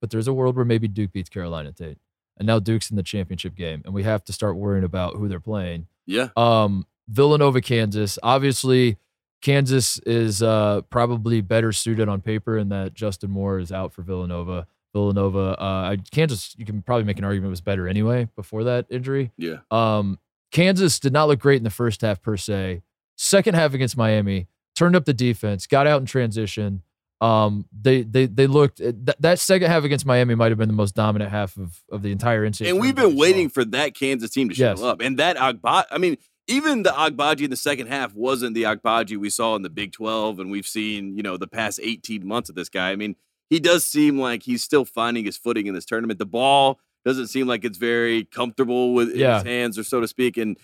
but there's a world where maybe Duke beats Carolina Tate. And now Duke's in the championship game, and we have to start worrying about who they're playing. Yeah. Um, Villanova, Kansas. Obviously, Kansas is uh, probably better suited on paper in that Justin Moore is out for Villanova. Villanova, uh, Kansas, you can probably make an argument was better anyway before that injury. Yeah. Um, Kansas did not look great in the first half per se. Second half against Miami, turned up the defense, got out in transition. Um, they they they looked th- that second half against Miami might have been the most dominant half of, of the entire NCAA. And we've been waiting for that Kansas team to show Yes. up. And that Agba, I mean, even the Agbaji in the second half wasn't the Agbaji we saw in the Big 12 and we've seen, you know, the past 18 months of this guy. I mean, he does seem like he's still finding his footing in this tournament. The ball doesn't seem like it's very comfortable with Yeah. his hands or so to speak. And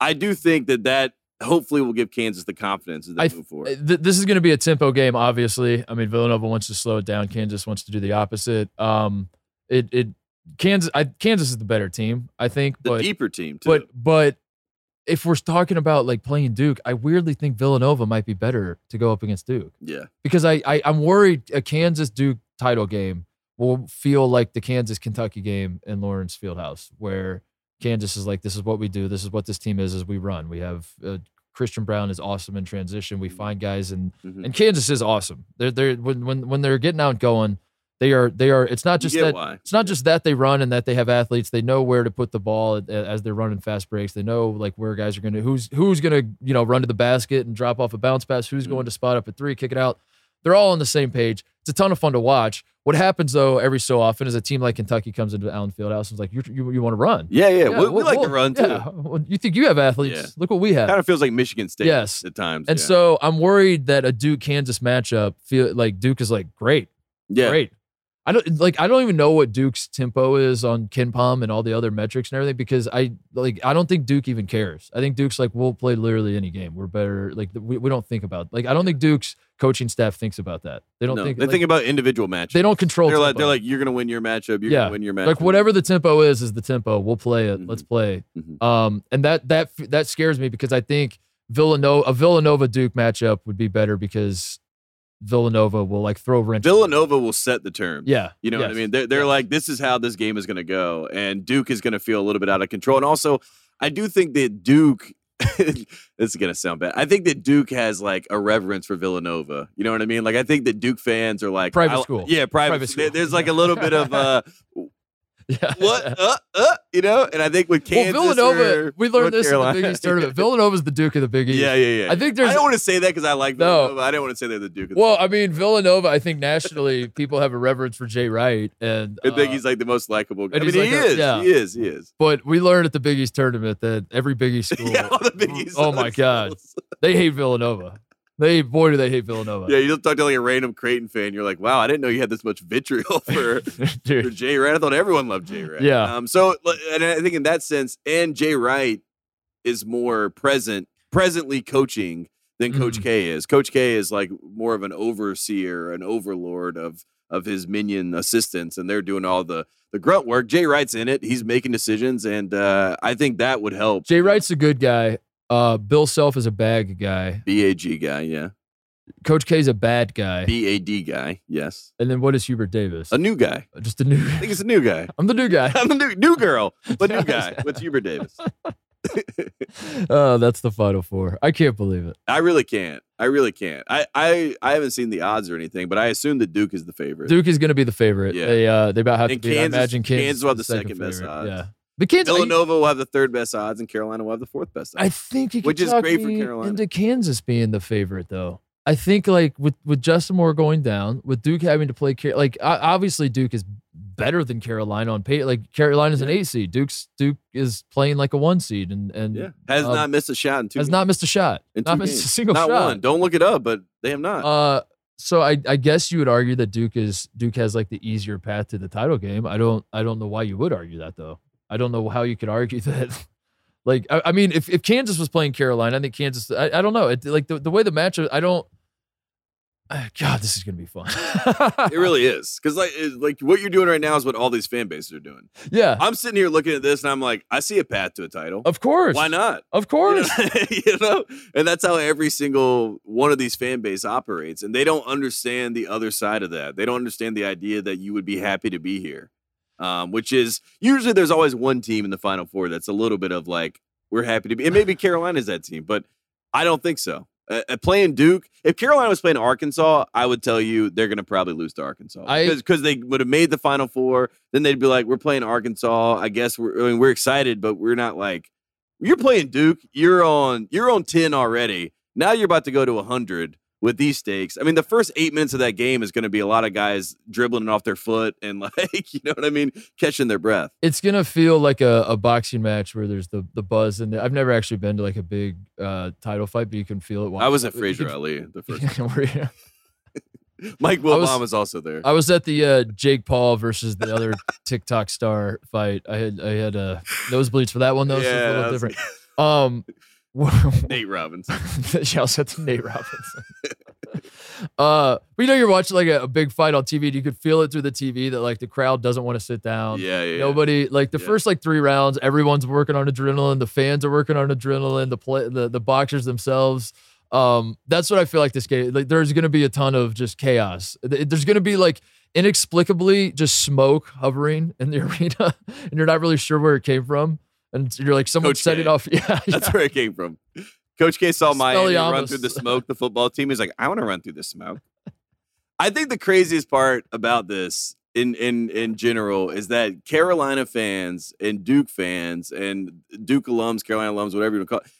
I do think that that hopefully will give Kansas the confidence as they I move forward. th- this is going to be a tempo game, obviously. I mean, Villanova wants to slow it down. Kansas wants to do the opposite. Um, it it Kansas I, Kansas is the better team, I think. The but deeper team, too. but but if we're talking about like playing Duke, I weirdly think Villanova might be better to go up against Duke yeah. because I, I I'm worried a Kansas Duke title game will feel like the Kansas Kentucky game in Lawrence Fieldhouse, where Kansas is like, this is what we do, this is what this team is, is we run. We have uh, Christian Braun is awesome in transition. We find guys and Mhm. and Kansas is awesome. They're they're when when when they're getting out going, they are they are. It's not just that why. it's not just that they run and that they have athletes. They know where to put the ball as they're running fast breaks. They know like where guys are going to who's who's going to you know run to the basket and drop off a bounce pass. Who's Mm-hmm. going to spot up a three, kick it out. They're all on the same page. It's a ton of fun to watch. What happens though every so often is a team like Kentucky comes into Allen Fieldhouse and is like, you you, you want to run? Yeah, yeah. we, we we'll- like to run too. yeah. Well, You think you have athletes? Yeah. Look what we have. Kind of feels like Michigan State Yes. at times. and yeah. so I'm worried that a Duke Kansas matchup feel like Duke is like great, yeah. great. I don't like. I don't even know what Duke's tempo is on KenPom and all the other metrics and everything because I like. I don't think Duke even cares. I think Duke's like we'll play literally any game. We're better. Like we, we don't think about like I don't think Duke's coaching staff thinks about that. They don't No, think they like, think about individual matches. they don't control. They're like, they're like, you're gonna win your matchup. You're Yeah. gonna win your matchup. like whatever the tempo is is the tempo. We'll play it. Mhm. Let's play. Mhm. Um, and that that that scares me because I think Villanova a Villanova Duke matchup would be better because Villanova will like throw wrench. Villanova will set the terms. Yeah, You know what I mean? They're, they're yes. like, this is how this game is going to go. And Duke is going to feel a little bit out of control. And also, I do think that Duke, [LAUGHS] this is going to sound bad. I think that Duke has like a reverence for Villanova. You know what I mean? Like, I think that Duke fans are like, Private school. Yeah, private, Private school. There's like a little bit of, uh, [LAUGHS] Yeah. [LAUGHS] what? [LAUGHS] Uh, uh, you know? And I think with Kansas. well, Villanova, we learned North this Carolina- in the Big East tournament. Villanova's the Duke of the Big East. Yeah, yeah, yeah. I think there's I don't want to say that because I like No. I don't want to say they're the Duke. Of the Well, I mean, Villanova. I think nationally, people have a reverence for Jay Wright, and I think uh, he's like the most likable. I mean, he like a- is. yeah. He is. He is. But we learned at the Big East tournament that every Big East [LAUGHS] school, Yeah, all the Big East oh my god, they hate Villanova. They boy do they hate Villanova. Yeah, you just talk to like a random Creighton fan. You're like, wow, I didn't know you had this much vitriol for, [LAUGHS] for Jay Wright. I thought everyone loved Jay Wright. Yeah. Um. So, and I think in that sense, and Jay Wright is more present, presently coaching than Coach Mhm. K is. Coach K is like more of an overseer, an overlord of of his minion assistants, and they're doing all the the grunt work. Jay Wright's in it. He's making decisions, and uh, I think that would help. Jay Wright's a good guy. Uh, Bill Self is a bag guy. BAG guy, yeah. Coach K is a bad guy. BAD guy, yes. and then what is Hubert Davis? A new guy. Just a new. I think it's a new guy. [LAUGHS] I'm the new guy. [LAUGHS] I'm the new new girl, but new [LAUGHS] guy with Hubert Davis. oh, that's the final four. I can't believe it. I really can't. I really can't. I, I I haven't seen the odds or anything, but I assume that Duke is the favorite. Duke is going to be the favorite. Yeah. They uh they about have And to be. I imagine Kansas, Kansas will have is the second best favorite. odds. Yeah, but Kansas. Villanova will have the third best odds, and Carolina will have the fourth best odds. I think you could Which is great for Carolina. into Kansas being the favorite, though. I think like with with Justin Moore going down, with Duke having to play like obviously Duke is better than Carolina on pay. Like Carolina's an Yeah. eight seed. Duke's Duke is playing like a one seed, and and yeah, has uh, not missed a shot in two. has games. not missed a shot. In Not two missed a single not shot. one. Don't look it up, but they have not. Uh, so I, I guess you would argue that Duke is Duke has like the easier path to the title game. I don't I don't know why you would argue that though. I don't know how you could argue [LAUGHS] that. Like I, I mean, if, if Kansas was playing Carolina, I think Kansas. I, I don't know. It, like the, the way the match, I don't. [SIGHS] God, this is gonna be fun. it really is because like like what you're doing right now is what all these fan bases are doing. yeah. I'm sitting here looking at this and I'm like, I see a path to a title. Of course. Why not? Of You course. know, [LAUGHS] you know? and that's how every single one of these fan base operates and they don't understand the other side of that they don't understand the idea that you would be happy to be here um, which is usually there's always one team in the final four that's a little bit of like we're happy to be and maybe carolina's that team but i don't think so uh, uh, playing duke if carolina was playing arkansas i would tell you they're going to probably lose to arkansas because they would have made the final four then they'd be like we're playing arkansas i guess we're, I mean, we're excited but we're not like you're playing Duke. You're on you're on 10 already. Now you're about to go to 100 with these stakes. I mean, the first 8 minutes of that game is going to be a lot of guys dribbling off their foot and [LAUGHS] like, you know what I mean, catching their breath. it's gonna feel like a, a boxing match where there's the the buzz and I've never actually been to like a big uh, title fight, but you can feel it. I was at Frazier can- Ali [LAUGHS] the first. Where- [LAUGHS] Mike I was- Wilbon was also there. I was at the uh, Jake Paul versus the other TikTok star fight. I had I had uh, nosebleeds for that one though. so a Yeah, little different. Um, Nate yeah, I was [LAUGHS] at Nate Robinson. [LAUGHS] [LAUGHS] uh, but you know, you're watching like a, a big fight on TV, and you could feel it through the TV that like the crowd doesn't want to sit down. Yeah, yeah. yeah. Nobody like the Yeah. first like three rounds, everyone's working on adrenaline. The fans are working on adrenaline. The play, the the boxers themselves. Um, that's what I feel like this game. Like, there's gonna be a ton of just chaos. There's gonna be like inexplicably just smoke hovering in the arena, and you're not really sure where it came from. And you're like, someone Coach set K. it off. [LAUGHS] Yeah, [LAUGHS] That's yeah. where it came from. Coach K saw Miami run through the smoke, the football team. He's like, I want to run through the smoke. I think the craziest part about this in in in general is that Carolina fans and Duke fans and Duke alums, Carolina alums, whatever you want to call it,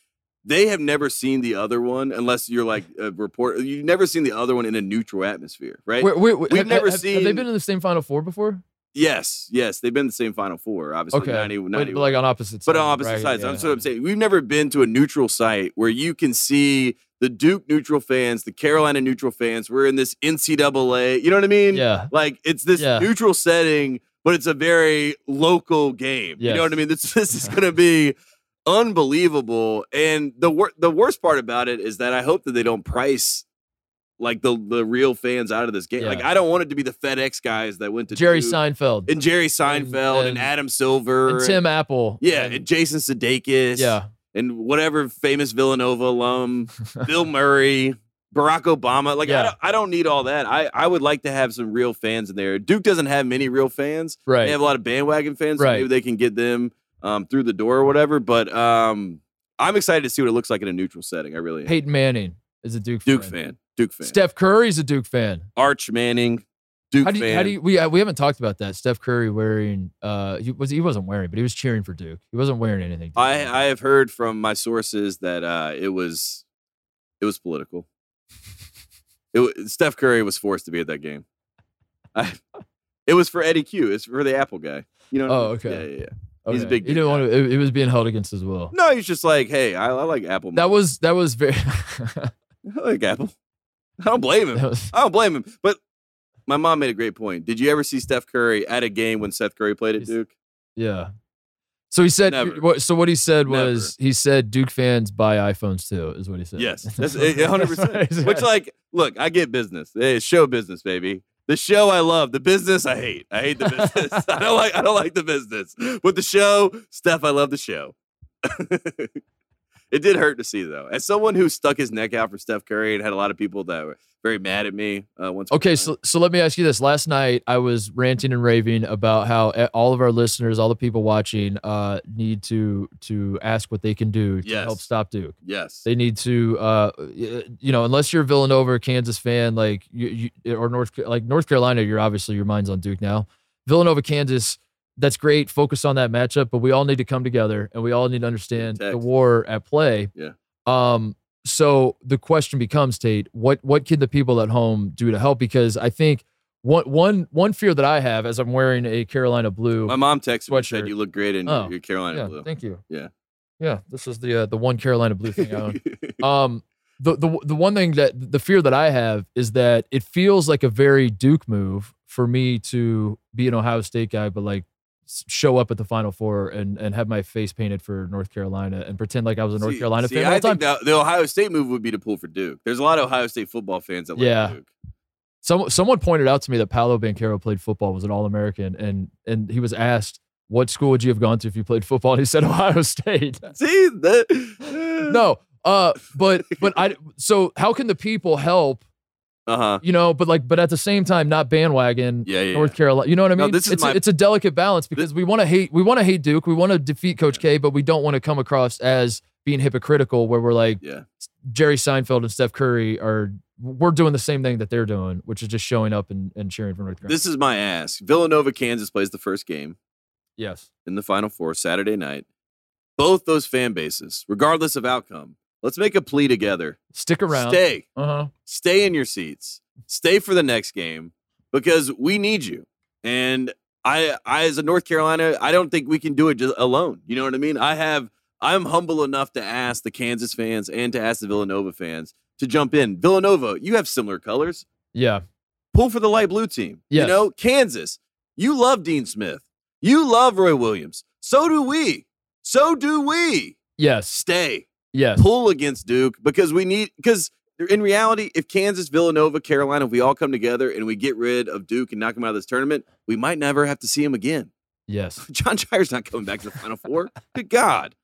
they have never seen the other one unless you're like a reporter. You've never seen the other one in a neutral atmosphere, right? Wait, wait, wait, We've have, never have, Have they seen- been in the same Final Four before? Yes, yes, they've been the same Final Four, obviously. Okay, 90, but, but like on opposite sides. but on opposite right? sides. Yeah. That's what I'm saying. We've never been to a neutral site where you can see the Duke neutral fans, the Carolina neutral fans. We're in this NCAA. You know what I mean? Yeah, Like it's this Yeah. neutral setting, but it's a very local game. You know what I mean? This this is going to be unbelievable. And the wor- the worst part about it is that I hope that they don't price like the the real fans out of this game. Yeah. Like I don't want it to be the FedEx guys that went to Jerry Duke, Seinfeld and Jerry Seinfeld and, and- Adam Silver and Tim Apple. yeah, and- and Jason Sudeikis. yeah. And whatever famous Villanova alum, [LAUGHS] Bill Murray, Barack Obama. Like, I, don't, I don't need all that. I, I would like to have some real fans in there. Duke doesn't have many real fans. Right. They have a lot of bandwagon fans. so Right. maybe they can get them um, through the door or whatever. But um, I'm excited to see what it looks like in a neutral setting. I really am. Peyton Manning is a Duke Duke fan. fan. Duke fan. Steph Curry's a Duke fan. Arch Manning. Duke How do you, fan. how do you, we uh, we haven't talked about that? Steph Curry wearing uh he was he wasn't wearing, but he was cheering for Duke. He wasn't wearing anything. I, I have heard from my sources that uh, it was it was political. [LAUGHS] It Steph Curry was forced to be at that game. I, it was for Eddy Cue. It's for the Apple guy. You know. Oh, okay. Yeah, yeah, yeah. he's a big He didn't want to. It, it was being held against as well. No, he's just like, hey, I, I like Apple. That was that was very. [LAUGHS] I like Apple. I don't blame him. Was- I don't blame him. But my mom made a great point. Did you ever see Steph Curry at a game when Seth Curry played at Duke? Yeah. So he said. Never. So what he said was he said Duke fans buy iPhones too. Is what he said. Yes, [LAUGHS] that's eh, hundred percent. Which, like, look, I get business. Hey, it's show business, baby. The show I love. The business I hate. I hate the business. [LAUGHS] I don't like. I don't like the business. But the show, Steph, I love the show. [LAUGHS] it did hurt to see though. As someone who stuck his neck out for Steph Curry and had a lot of people that were very mad at me. Uh, once. Okay, so so let me ask you this. Last night I was ranting and raving about how all of our listeners, all the people watching, uh, need to to ask what they can do to Yes. help stop Duke. yes, They need to, uh, you know, unless you're a Villanova or Kansas fan, like you, you or North, like North Carolina, you're obviously your mind's on Duke now. Villanova, Kansas, that's great. Focus on that matchup, but we all need to come together and we all need to understand the war at play. Yeah. Um. So the question becomes, Tate, what what can the people at home do to help? Because I think one one one fear that I have as I'm wearing a Carolina blue. my mom texted me said you look great in Oh, your, Carolina yeah, blue. thank you. Yeah. Yeah, this is the uh, the one Carolina blue thing I own. [LAUGHS] Um, the the the one thing that the fear that I have is that it feels like a very Duke move for me to be an Ohio State guy, but like show up at the Final Four and and have my face painted for North Carolina and pretend like I was a North See- Carolina see, fan all I the time. think the, the Ohio State move would be to pull for Duke. There's a lot of Ohio State football fans that like Yeah. Duke. Some someone pointed out to me that Paolo Banchero played football, was an All American, and and he was asked. What school would you have gone to if you played football? And he said [LAUGHS] Ohio State. [LAUGHS] See that? no, uh, but but [LAUGHS] I. So how can the people help Uh huh. you know, but like, but at the same time, not bandwagon Yeah, yeah. North Carolina. You know what I mean? No, this is it's my- a, it's a delicate balance because we want to hate we want to hate Duke, we want to defeat Coach K, but we don't want to come across as being hypocritical, where we're like yeah. Jerry Seinfeld and Steph Curry are we're doing the same thing that they're doing, which is just showing up and, and cheering for North Carolina. This is my ask. Villanova, Kansas plays the first game yes, in the Final Four Saturday night. Both those fan bases, regardless of outcome, let's make a plea together. stick around. Stay, Uh huh. stay in your seats. Stay for the next game because we need you. And I, I as a North Carolina, I don't think we can do it just alone. You know what I mean? I have, I'm humble enough to ask the Kansas fans and to ask the Villanova fans to jump in. Villanova, you have similar colors. Yeah. pull for the light blue team. You know, Kansas, you love Dean Smith. You love Roy Williams. So do we. So do we. Yes. Stay. Yes. Pull against Duke because we need because in reality, if Kansas, Villanova, Carolina, if we all come together and we get rid of Duke and knock him out of this tournament, we might never have to see him again. Yes. [LAUGHS] Jon Scheyer's not coming back to the Final Four. Good God.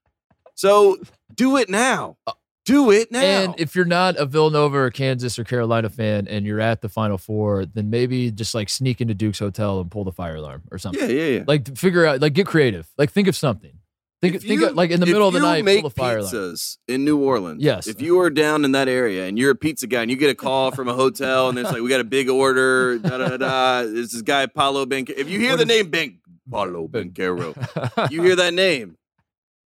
So do it now. Uh, do it now. And if you're not a Villanova or Kansas or Carolina fan and you're at the Final Four, then maybe just like sneak into Duke's hotel and pull the fire alarm or something. yeah, yeah, yeah. Like figure out, like get creative. Like think of something. Think, think you- of, like in the middle of the night, make pull the fire alarm. pizzas in New Orleans. Yes. If you are down in that area and you're a pizza guy and you get a call from a hotel and it's like, we got a big order, da da da. da. This is guy Paulo Ben. If you hear What the is- name Ben Paolo Banchero, [LAUGHS] you hear that name,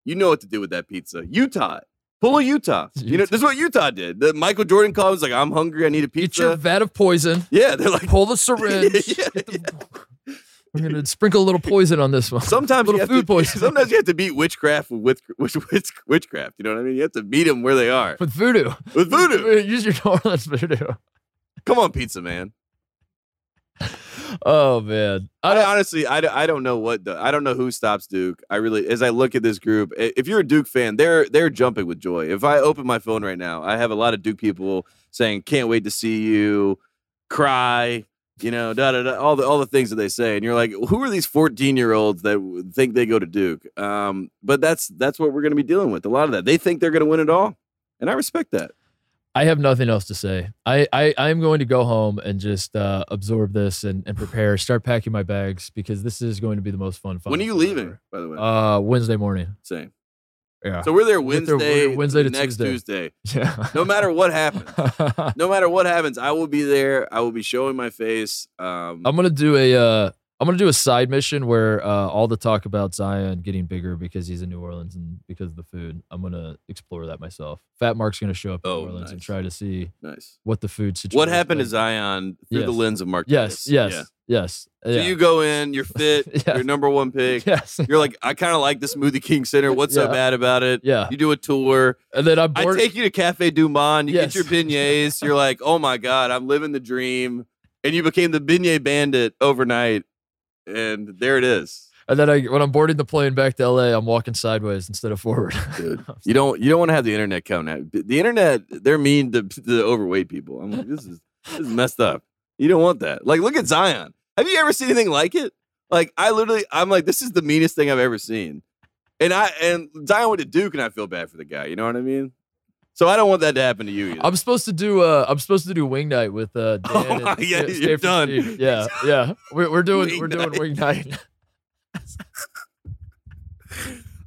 you know what to do with that pizza. Utah. Pull a Utah. You know, this is what Utah did. The Michael Jordan call was like, I'm hungry, I need a pizza. Get your vat of poison, Yeah, they're like pull the [LAUGHS] syringe. Yeah. get the- [LAUGHS] we're gonna sprinkle a little poison on this one. Sometimes you little have food to, poison. Sometimes you have to beat witchcraft with, with, with witchcraft. You know what I mean? You have to meet them where they are with voodoo. with voodoo. Use your New Orleans voodoo. Come on, pizza man. Oh man. I I honestly, I, don't- I don't know what the, I don't know who stops Duke. I really, as I look at this group, if you're a Duke fan, they're they're jumping with joy. If I open my phone right now, I have a lot of Duke people saying, "Can't wait to see you," cry, you know, da da da, all the all the things that they say, and you're like, who are these 14 year olds that think they go to Duke? Um, but that's that's what we're going to be dealing with. A lot of that, they think they're going to win it all, and I respect that. I have nothing else to say. I, I I'm going to go home and just uh, absorb this and, and prepare. Start packing my bags because this is going to be the most fun. when are you leaving? ever. By the way, Uh, Wednesday morning. same. Yeah. So we're there Get there Wednesday, Wednesday to next Tuesday. Tuesday. yeah. No matter what happens. [LAUGHS] no matter what happens, I will be there. I will be showing my face. Um, I'm gonna do a uh I'm gonna do a side mission where uh, all the talk about Zion getting bigger because he's in New Orleans and because of the food. I'm gonna explore that myself. Fat Mark's gonna show up in Oh, New Orleans and try to see Nice. what the food situation. What happened to. Zion through the lens of Mark? Yes, yes, Yeah. yes. So yeah. you go in, you're [LAUGHS] fit, Yeah. you're number one pick. yes, You're like, I kind of like the Smoothie King Center. What's so bad about it? yeah. You do a tour. And then I'm I take you to Cafe Du Monde. You Yes. get your beignets. You're like, oh my God, I'm living the dream. And you became the beignet bandit overnight. And there it is. and then I, when I'm boarding the plane back to LA, I'm walking sideways instead of forward. [LAUGHS] Dude. You don't you don't want to have the internet come at the internet, they're mean to the overweight people. I'm like, this is this is messed up. You don't want that. Like, look at Zion. Have you ever seen anything like it? Like, I literally, I'm like, this is the meanest thing I've ever seen. And I and Zion went to Duke, and I feel bad for the guy. You know what I mean? So I don't want that to happen to you either. I'm supposed to do uh I'm supposed to do wing night with uh [LAUGHS] Dan Oh and my- yeah, you're Stanford done. Steve. Yeah, yeah. We're, we're doing Wing we're doing night. wing night. [LAUGHS]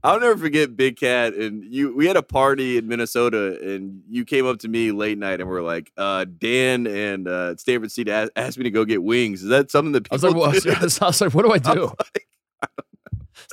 I'll never forget Big Cat and you. We had a party in Minnesota, and you came up to me late night and were like, uh, "Dan and uh, Stanford Steve asked, asked me to go get wings. Is that something that I was people like, [LAUGHS] well, do?" I was like, what do I do? So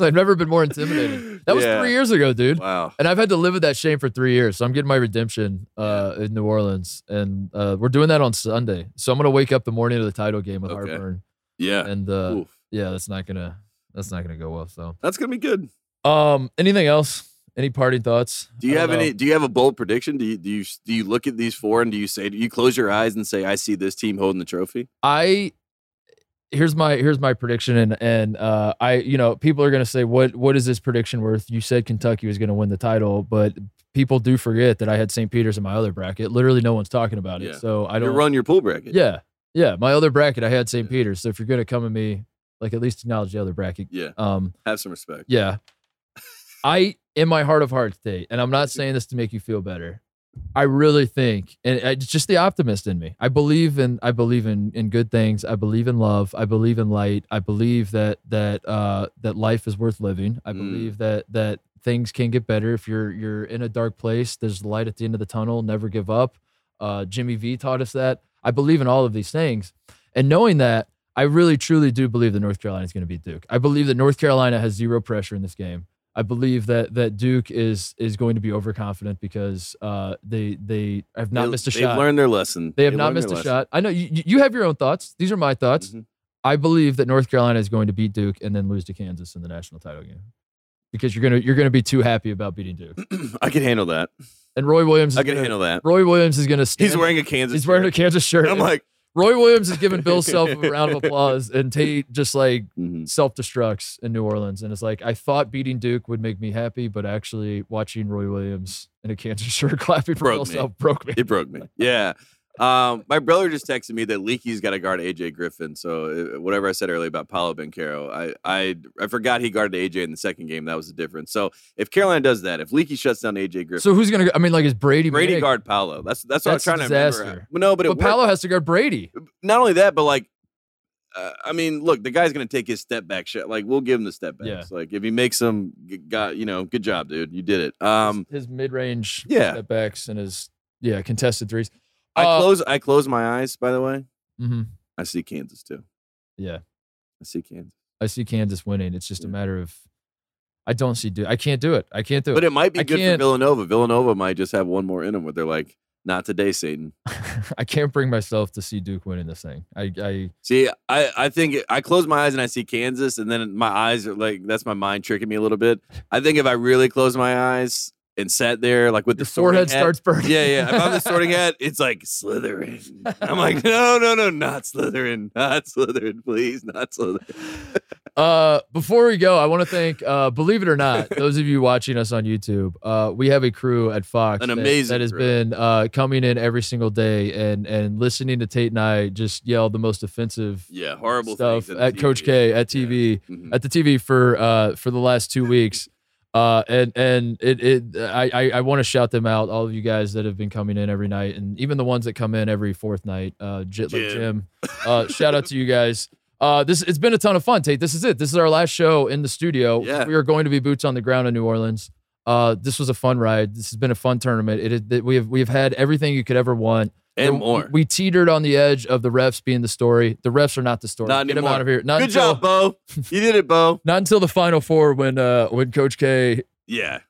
[LAUGHS] I've never been more intimidated. That was Yeah. three years ago, dude. wow. And I've had to live with that shame for three years. So I'm getting my redemption uh, in New Orleans, and uh, we're doing that on Sunday. So I'm gonna wake up the morning of the title game with Okay. heartburn, Yeah. and uh, yeah, that's not gonna that's not gonna go well. So, That's gonna be good. um, anything else? Any parting thoughts? Do you have don't any? Do you have a bold prediction? Do you do you do you look at these four and do you say? Do you close your eyes and say, "I see this team holding the trophy"? I here's my here's my prediction, and and uh, I you know people are gonna say what what is this prediction worth? You said Kentucky was gonna win the title, but people do forget that I had St. Peter's in my other bracket. Literally, no one's talking about it. Yeah. So I don't run your pool bracket. Yeah, yeah. My other bracket, I had St. Yeah. Peter's. So if you're gonna come at me, like at least acknowledge the other bracket. Yeah. Um, Have some respect. yeah. I, in my heart of hearts, Tate, and I'm not [LAUGHS] saying this to make you feel better. I really think, and it's just the optimist in me. I believe in, I believe in, in good things. I believe in love. I believe in light. I believe that that uh, that life is worth living. I Mm. believe that that things can get better if you're you're in a dark place. There's light at the end of the tunnel. Never give up. Uh, Jimmy V taught us that. I believe in all of these things, and knowing that, I really truly do believe that North Carolina is going to beat Duke. I believe that North Carolina has zero pressure in this game. I believe that that Duke is is going to be overconfident because uh, they they have not They- missed a shot. they've learned their lesson. They have They've not missed a lesson. shot. I know you, you- have your own thoughts. These are my thoughts. Mhm. I believe that North Carolina is going to beat Duke and then lose to Kansas in the national title game because you're gonna you're gonna be too happy about beating Duke. [CLEARS THROAT] I can handle that. And Roy Williams, is I can gonna, handle that. Roy Williams is gonna. Stand, He's wearing a Kansas. He's wearing a. Kansas shirt. I'm like, Roy Williams is giving Bill Self a round of [LAUGHS] applause, and Tate just like mhm. self destructs in New Orleans. And it's like, I thought beating Duke would make me happy, but actually watching Roy Williams in a Kansas shirt [LAUGHS] clapping for Broke Bill me. Self broke me. it broke me. Yeah. Um, my brother just texted me that Leaky's got to guard AJ Griffin. So uh, whatever I said earlier about Paolo Banchero, I I I forgot he guarded AJ in the second game. That was the difference. So if Carolina does that, if Leaky shuts down AJ Griffin, So who's going to, I mean, like, is Brady Brady guard Paolo. That's that's what That's I'm trying to remember. disaster. No, but But. Paolo has to guard Brady. not only that, but like, uh, I mean, look, the guy's gonna take his step back shot. Like, we'll give him the step backs. Yeah. Like, if he makes them, got you know, good job, dude. You did it. Um, his mid range yeah. step backs and his, yeah, contested threes. I Uh, close, I close my eyes. By the way, hmm I see Kansas too. Yeah. I see Kansas, I see Kansas winning. It's just a matter of, I don't see, Duke. I can't do it. I can't do it. but it. might be I good for can't- Villanova. Villanova might just have one more in them where they're like, not today, Satan. [LAUGHS] I can't bring myself to see Duke winning this thing. I, I, See, I, I think it- I close my eyes and I see Kansas, and then my eyes are like that's my mind tricking me a little bit. I think if I really close my eyes and sat there like with your the sorting forehead hat- starts burning. Yeah, yeah. If I'm the sorting hat, [LAUGHS] it's like Slytherin. I'm like, no, no, no, not Slytherin, not Slytherin, please, not Slytherin. [LAUGHS] Uh, before we go, I want to thank, uh, believe it or not, [LAUGHS] those of you watching us on YouTube. Uh, we have a crew at Fox An that- amazing that has crew. been uh, coming in every single day and and listening to Tate and I just yell the most offensive Yeah, horrible stuff things at Coach K at TV Mhm. at the TV for uh for the last two weeks. Uh and and it it I I, I want to shout them out, all of you guys that have been coming in every night, and even the ones that come in every fourth night. Uh, J- like Jim. Jim. Uh, shout out to you guys. Uh, this it's been a ton of fun, Tate. This is it. This is our last show in the studio. Yeah. We are going to be boots on the ground in New Orleans. Uh, this was a fun ride. This has been a fun tournament. It, it we have we have had everything you could ever want. And We- more. We teetered on the edge of the refs being the story. The refs are not the story. Not Get them out of here. Not Good until, job, Bo. [LAUGHS] You did it, Bo. Not until the final four when uh when Coach K Yeah.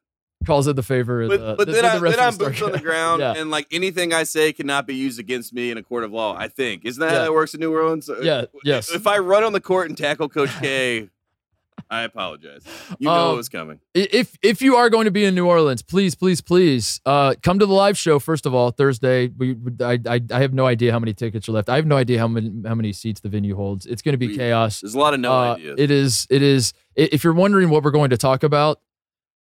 calls it the favor. But, the, but the- then, the I, then I'm the boots on the ground, [LAUGHS] Yeah. and like anything I say cannot be used against me in a court of law. I think isn't that Yeah. how that works in New Orleans? Yeah, yes. If I run on the court and tackle Coach K, I apologize. You know Um, it was coming. If if you are going to be in New Orleans, please, please, please, uh, come to the live show first of all Thursday. We, I, I, I have no idea how many tickets are left. I have no idea how many how many seats the venue holds. It's going to be We- chaos. There's a lot of no Uh, ideas. It is. It is. If you're wondering what we're going to talk about,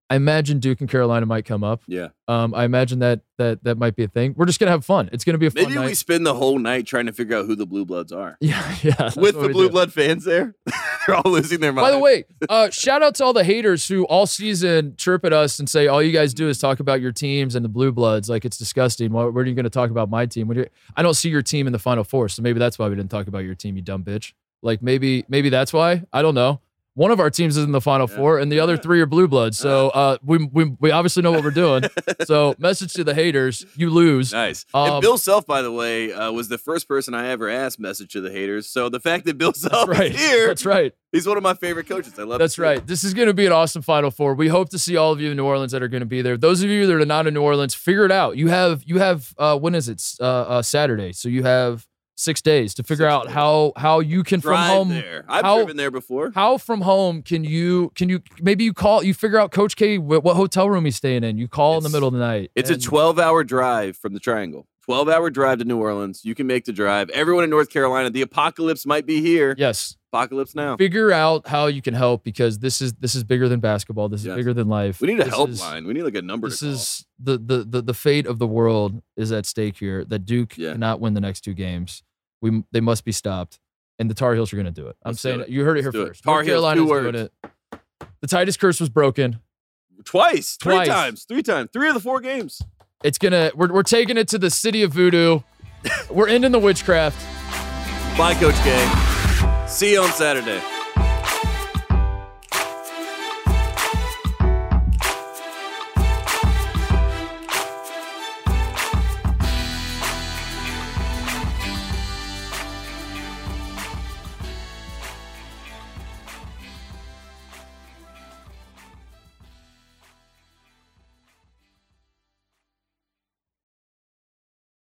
I imagine Duke and Carolina might come up. yeah. Um, I imagine that that that might be a thing. We're just gonna have fun. It's gonna be a fun Maybe we spend the whole night trying to figure out who the Blue Bloods are. [LAUGHS] yeah, yeah. With the Blue do. Blood fans there, [LAUGHS] they're all losing their mind. By the way, uh, [LAUGHS] shout out to all the haters who all season chirp at us and say all you guys do is talk about your teams and the blue bloods. Like it's disgusting. What, are you going to talk about my team? When you're, I don't see your team in the final four, so maybe that's why we didn't talk about your team, you dumb bitch. Like maybe maybe that's why. I don't know. One of our teams is in the final Yeah. four, and the other three are blue bloods. So uh, we, we we obviously know what we're doing. [LAUGHS] so message to the haters: you lose. Nice. Um, and Bill Self, by the way, uh, was the first person I ever asked message to the haters. So the fact that Bill [LAUGHS] Self right. is here, That's right. he's one of my favorite coaches. I love. That's right. This is going to be an awesome Final Four. We hope to see all of you in New Orleans that are going to be there. Those of you that are not in New Orleans, figure it out. You have you have uh, when is it? Uh, uh, Saturday. So you have six days to figure Six out days. how how you can from home. there. I've how- driven there before. How from home can you can you maybe you call you figure out Coach K what, what hotel room he's staying in? You call in the middle of the night. It's a 12 hour drive from the Triangle. 12 hour drive to New Orleans. You can make the drive. Everyone in North Carolina, the apocalypse might be here. Yes, Apocalypse now. figure out how you can help because this is this is bigger than basketball. This is bigger than life. We need a This is- helpline. We need like a number this is the, the the the fate of the world is at stake here. That Duke Yeah. cannot win the next two games. We they must be stopped, and the Tar Heels are going to do it. I'm Let's saying it. you heard it Let's here it. first. Tar North Heels, Carolina's doing it. The Titus curse was broken. Twice, three Twice. times, three times, three of the four games. It's gonna we're we're taking it to the city of voodoo. [LAUGHS] we're ending the witchcraft. Bye, Coach K. See you on Saturday.